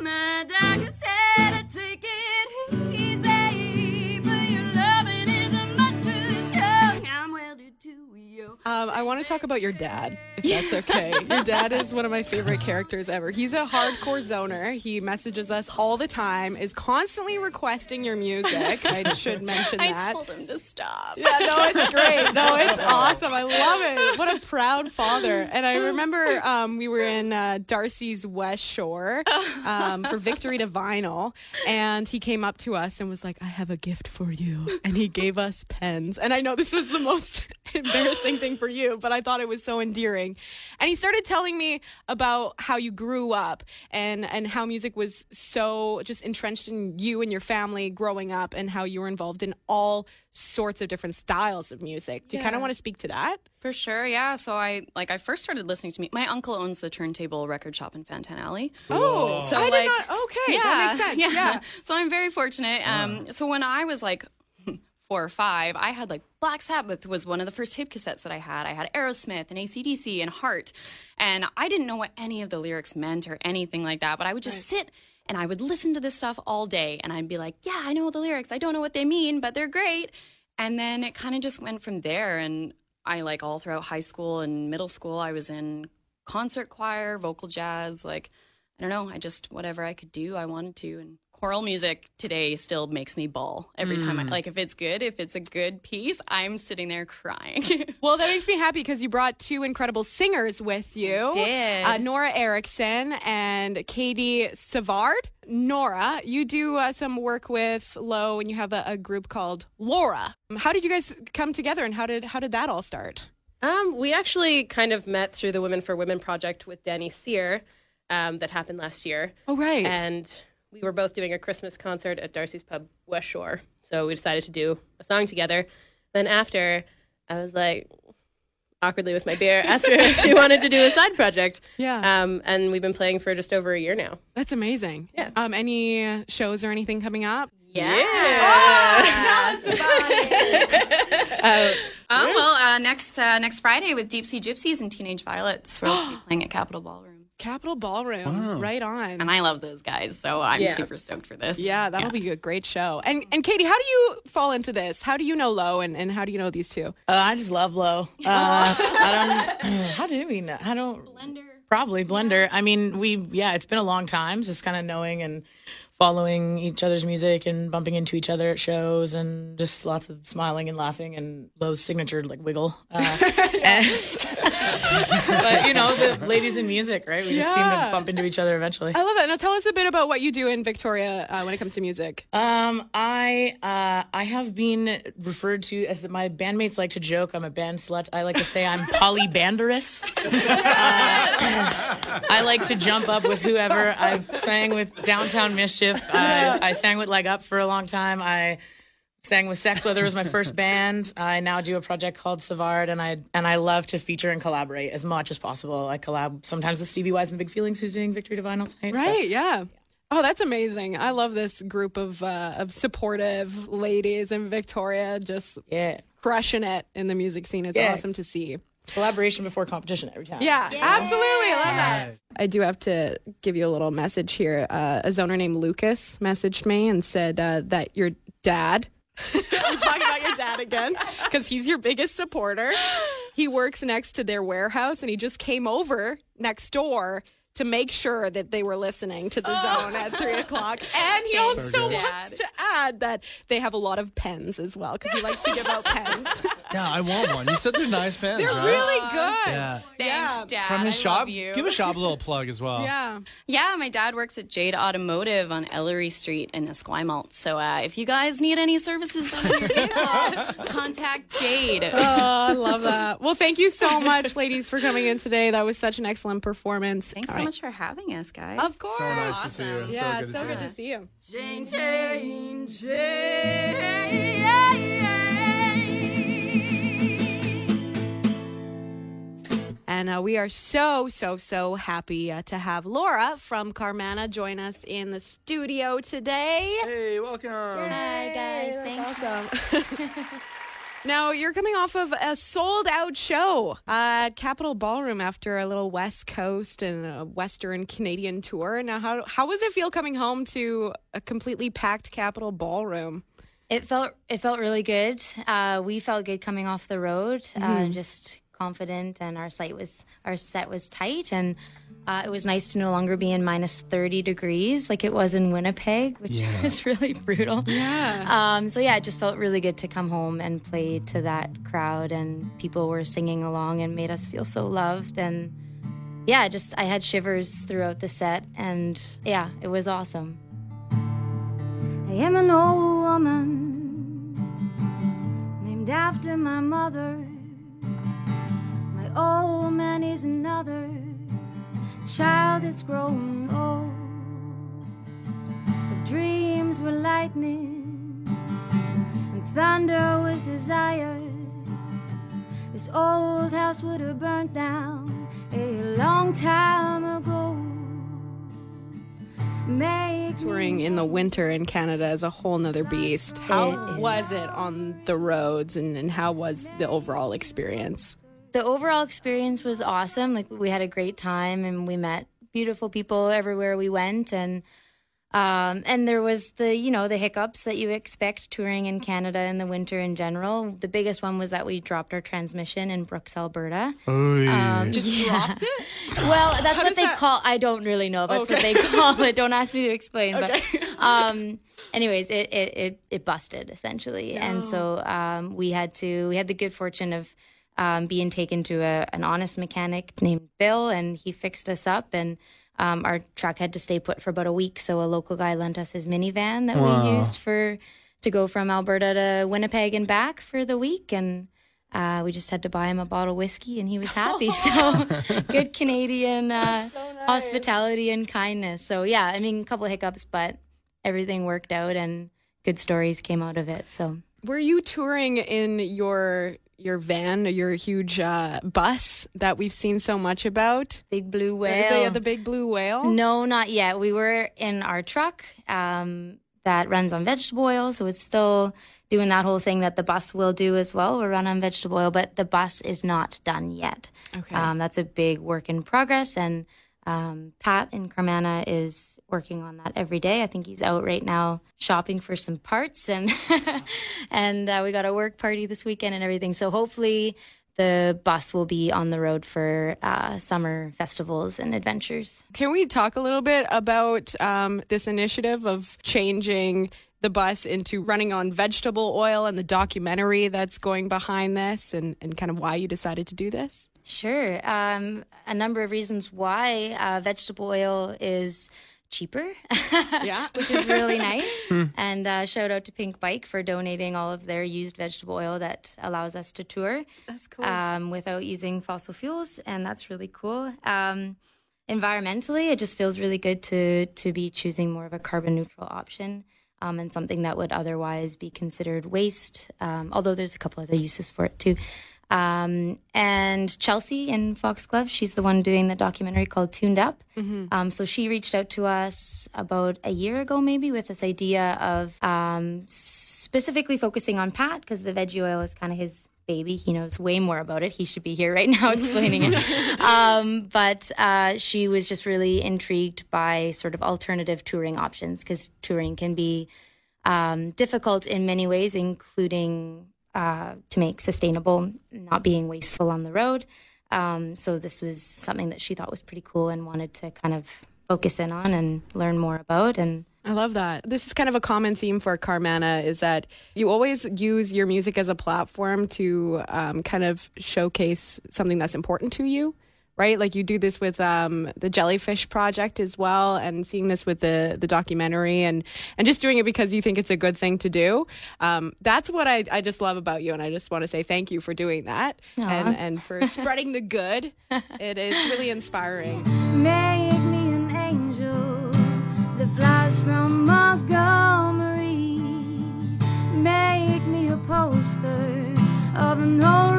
My doctor said to take it easy. But your loving isn't much too strong. I'm welded to you. Um, I want to talk about your dad, if [LAUGHS] that's okay. Your dad is one of my favorite characters ever. He's a hardcore zoner. He messages us all the time, is constantly requesting your music. I should mention [LAUGHS] I that. I told him to stop. Yeah, no, it's [LAUGHS] great. No, it's awesome. I love it. What a proud father. And I remember um, we were in uh, Darcy's West Shore um, for Victory to Vinyl, and he came up to us and was like, I have a gift for you. And he gave us pens. And I know this was the most embarrassing thing for you, but I thought it was so endearing. And he started telling me about how you grew up and, and how music was so just entrenched in you and your family growing up and how you were involved in all sorts of different styles of music. Do you kind of want to speak to that? For sure, yeah. So I like I first started listening to me. My uncle owns the Turntable Record Shop in Fan Tan Alley. Oh, So I like, did not. Okay, that makes sense. [LAUGHS] Yeah. So I'm very fortunate. Um, so when I was like four or five, I had like Black Sabbath was one of the first tape cassettes that I had. I had Aerosmith and ACDC and Heart, and I didn't know what any of the lyrics meant or anything like that. But I would just sit and I would listen to this stuff all day, and I'd be like, "Yeah, I know the lyrics. I don't know what they mean, but they're great." And then it kind of just went from there. And I like all throughout high school and middle school, I was in concert choir, vocal jazz, like I don't know, I just whatever I could do, I wanted to. And choral music today still makes me bawl every time. I, like if it's good, if it's a good piece, I'm sitting there crying. [LAUGHS] Well, that makes me happy because you brought two incredible singers with you. did. Uh, Nora Erickson and Katie Savard. Nora, you do uh, some work with Lo, and you have a, a group called Laura. How did you guys come together, and how did how did that all start? Um, we actually kind of met through the Women for Women project with Danny Sear. um, that happened last year. Oh, right. And we were both doing a Christmas concert at Darcy's Pub West Shore. So we decided to do a song together. Then after, I was like, awkwardly with my beer, [LAUGHS] asked her if she wanted to do a side project. Yeah. Um, and we've been playing for just over a year now. That's amazing. Yeah. Um, any shows or anything coming up? Uh, Oh [LAUGHS] well, uh, next uh, next Friday with Deep Sea Gypsies and Teenage Violets, we'll be [GASPS] playing at Capitol Ballroom, Capitol Ballroom. Right on. and I love those guys, so I'm Yeah. super stoked for this. yeah, that'll be a great show. And and Katie, how do you fall into this? How do you know Lo and, and how do you know these two? Uh, I just love Lo. [LAUGHS] Uh, I don't. [CLEARS THROAT] How do we know? I don't. Blender. Probably Blender. I mean, we yeah. It's been a long time, just kind of knowing and following each other's music and bumping into each other at shows and just lots of smiling and laughing and Lo's signature like wiggle. Uh, [LAUGHS] and- [LAUGHS] but you know, the ladies in music, right? We just seem to bump into each other eventually. I love that. Now tell us a bit about what you do in Victoria uh, when it comes to music. Um, I uh, I have been referred to as my bandmates like to joke. I'm a band slut. I like to say I'm [LAUGHS] polybanderous. Uh, [CLEARS THROAT] I like to jump up with whoever. I've sang with Downtown Mischief. [LAUGHS] I, I sang with Leg Up for a long time. I sang with Sex Weather was my first band. I now do a project called Savard, and I and I love to feature and collaborate as much as possible. I collab sometimes with Stevie Wise and Big Feelings, who's doing Victory Divine tonight. so- Right, yeah. Oh, that's amazing. I love this group of uh, of supportive ladies in Victoria just Yeah. crushing it in the music scene. It's Yeah. awesome to see. Collaboration before competition every time. Yeah, absolutely. I love that. I do have to give you a little message here. Uh, a zoner named Lucas messaged me and said uh, that your dad, [LAUGHS] I'm talking about your dad again, because he's your biggest supporter. He works next to their warehouse and he just came over next door to make sure that they were listening to the zone at three o'clock. [LAUGHS] And he Thanks, also Dad. wants to add that they have a lot of pens as well because he [LAUGHS] likes to give out pens. [LAUGHS] Yeah, I want one. You said they're nice pens, They're right? really good. Yeah. Yeah. Dad, From his I shop. love you. Give a shop a little plug as well. Yeah. Yeah, my dad works at Jade Automotive on Ellery Street in Esquimalt. So uh, if you guys need any services on your vehicle, contact Jade. Oh, I love that. Well, thank you so much, ladies, for coming in today. That was such an excellent performance. Thanks All so right. much for having us, guys. Of course. So nice to see you. Yeah, so good to so see good you. to see you. Jane, Jane, Jane. And uh, we are so, so, so happy uh, to have Laura from Carmanah join us in the studio today. Hey, welcome. Hi, guys. Thank Awesome. [LAUGHS] now, you're coming off of a sold out show at Capitol Ballroom after a little West Coast and a Western Canadian tour. Now, how, how does it feel coming home to a completely packed Capitol Ballroom? It felt it felt really good. Uh, we felt good coming off the road, uh, just confident, and our site was our set was tight, and uh, it was nice to no longer be in minus thirty degrees like it was in Winnipeg, which was [LAUGHS] really brutal. Yeah. Um, so yeah, it just felt really good to come home and play to that crowd, and people were singing along and made us feel so loved, and yeah, just I had shivers throughout the set, and yeah, it was awesome. I am an old woman named after my mother. My old man is another child that's growing old. If dreams were lightning and thunder was desire, this old house would have burnt down a long time ago. Make touring in the winter in Canada is a whole nother beast. How It is. was it on the roads and, and how was the overall experience? The overall experience was awesome. Like we had a great time and we met beautiful people everywhere we went and um, and there was the you know the hiccups that you expect touring in Canada in the winter in general. The biggest one was that we dropped our transmission in Brooks, Alberta. Um, Just yeah. dropped it? [LAUGHS] Well, that's How what they that- call. I don't really know. That's what they [LAUGHS] call it. Don't ask me to explain. Okay. But [LAUGHS] um, anyways, it, it it it busted essentially, and so um, we had to. We had the good fortune of um, being taken to a, an honest mechanic named Bill, and he fixed us up and. Um, our truck had to stay put for about a week, so a local guy lent us his minivan that we used for to go from Alberta to Winnipeg and back for the week, and uh, we just had to buy him a bottle of whiskey, and he was happy. [LAUGHS] so good Canadian uh, hospitality and kindness. So yeah, I mean, a couple of hiccups, but everything worked out and good stories came out of it. So Were you touring in your your van, your huge uh, bus that we've seen so much about? Big blue The, whale. the big blue whale. No, not yet. We were in our truck um, that runs on vegetable oil, so it's still doing that whole thing that the bus will do as well. We'll run on vegetable oil, but the bus is not done yet. Okay. Um, that's a big work in progress, and um, Pat in Carmanah is working on that every day. I think he's out right now shopping for some parts, and [LAUGHS] and uh, we got a work party this weekend and everything. So hopefully. The bus will be on the road for uh, summer festivals and adventures. Can we talk a little bit about um, this initiative of changing the bus into running on vegetable oil and the documentary that's going behind this and, and kind of why you decided to do this? Sure. Um, a number of reasons why uh, vegetable oil is cheaper. yeah. [LAUGHS] Which is really [LAUGHS] nice. And uh, shout out to Pink Bike for donating all of their used vegetable oil that allows us to tour. That's cool. Um, without using fossil fuels. And that's really cool. Um, environmentally, it just feels really good to, to be choosing more of a carbon neutral option. Um, and something that would otherwise be considered waste, um, although there's a couple other uses for it too. Um, and Chelsea in Foxglove, she's the one doing the documentary called Tuned Up. Um, so she reached out to us about a year ago, maybe, with this idea of um, specifically focusing on Pat because the veggie oil is kind of his baby. He knows way more about it. He should be here right [LAUGHS] now explaining it. [LAUGHS] Um, but uh, she was just really intrigued by sort of alternative touring options because touring can be um, difficult in many ways, including uh, to make sustainable, not being wasteful on the road. Um, so this was something that she thought was pretty cool and wanted to kind of focus in on and learn more about. And I love that. This is kind of a common theme for Carmanah is that you always use your music as a platform to um, kind of showcase something that's important to you, right? Like you do this with um, the Jellyfish Project as well, and seeing this with the the documentary, and and just doing it because you think it's a good thing to do. Um, that's what I, I just love about you, and I just want to say thank you for doing that Aw. and and for spreading the good. [LAUGHS] It is really inspiring. Make me an angel that flies from Montgomery. Make me a poster of an old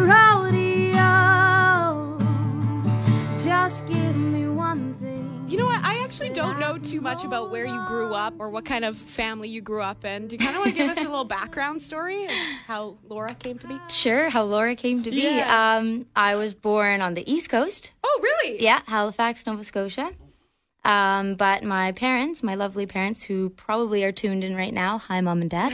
Just give me one thing. You know what? I actually don't know too much about where you grew up or what kind of family you grew up in. Do you kind of want to give us a little background story of how Laura came to be? [LAUGHS] sure, how Laura came to be. Yeah. Um, I was born on the East Coast. Oh, really? Yeah, Halifax, Nova Scotia. Um, but my parents, my lovely parents, who probably are tuned in right now, hi mom and dad,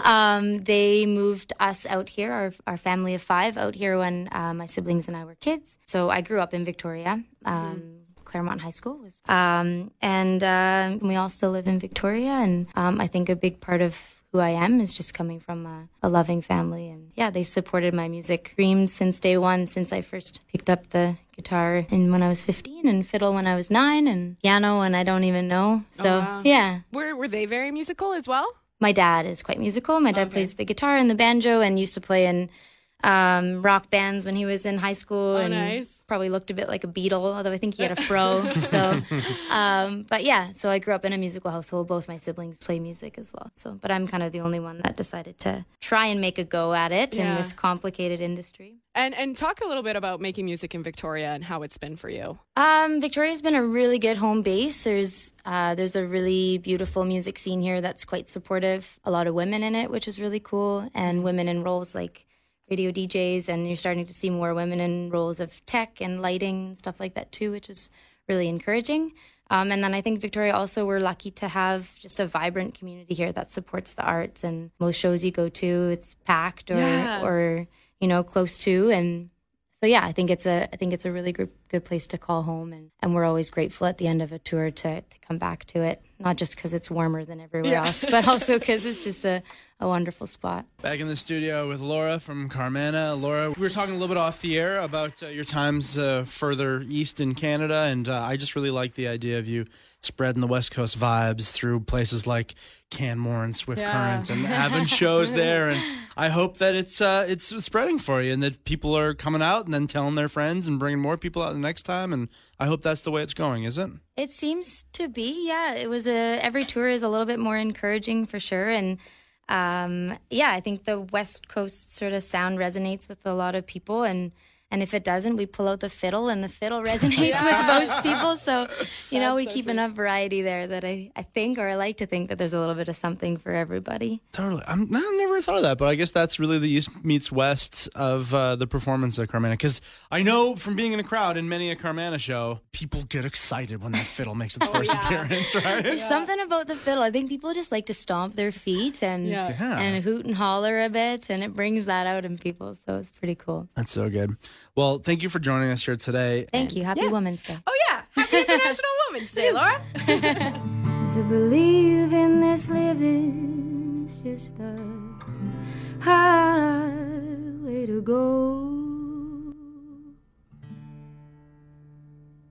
[LAUGHS] um, they moved us out here, our, our family of five, out here when uh, my siblings and I were kids. So I grew up in Victoria. Um, Claremont High School was, um, and uh, we all still live in Victoria. And um, I think a big part of who I am is just coming from a, a loving family. And yeah, they supported my music dreams since day one, since I first picked up the guitar and when I was 15 and fiddle when I was nine and piano and I don't even know. So Oh, wow. yeah, Were were they very musical as well? my dad is quite musical. My dad plays the guitar and the banjo and used to play in um, rock bands when he was in high school. Oh, and nice. Probably looked a bit like a Beatle, although I think he had a fro. [LAUGHS] so, um, but yeah, so I grew up in a musical household. Both my siblings play music as well. So, but I'm kind of the only one that decided to try and make a go at it in this complicated industry. And and talk a little bit about making music in Victoria and how it's been for you. Um, Victoria's been a really good home base. There's uh, there's a really beautiful music scene here that's quite supportive. A lot of women in it, which is really cool, and women in roles like radio DJs, and you're starting to see more women in roles of tech and lighting and stuff like that too, which is really encouraging. Um, and then I think Victoria also we're lucky to have just a vibrant community here that supports the arts. And most shows you go to, it's packed or Yeah. or you know close to and so yeah, I think it's a I think it's a really good good place to call home, and, and we're always grateful at the end of a tour to to come back to it. Not just because it's warmer than everywhere Yeah. else, but also because it's just a, a wonderful spot. Back in the studio with Laura from Carmanah. Laura, we were talking a little bit off the air about uh, your times uh, further east in Canada, and uh, I just really like the idea of you spreading the West Coast vibes through places like Canmore and Swift Yeah. Current and [LAUGHS] having shows there. And I hope that it's uh, it's spreading for you and that people are coming out and then telling their friends and bringing more people out the next time. And I hope that's the way it's going, is it? It seems to be, yeah. It was a every tour is a little bit more encouraging for sure, and um, yeah, I think the West Coast sort of sound resonates with a lot of people, and and if it doesn't, we pull out the fiddle, and the fiddle resonates with most people. So, you know, we keep enough variety there that I I think, or I like to think that there's a little bit of something for everybody. Totally. I'm, I've never thought of that, but I guess that's really the East meets West of uh, the performance at Carmanah. Because I know from being in a crowd in many a Carmanah show, people get excited when that fiddle makes its [LAUGHS] first appearance, right? There's something about the fiddle. I think people just like to stomp their feet and Yeah. Yeah. and hoot and holler a bit, and it brings that out in people. So it's pretty cool. That's so good. Well, thank you for joining us here today. Thank you. Happy Women's Day. Oh yeah, Happy International [LAUGHS] Women's Day, Laura. [LAUGHS] To believe in this living is just a highway to go.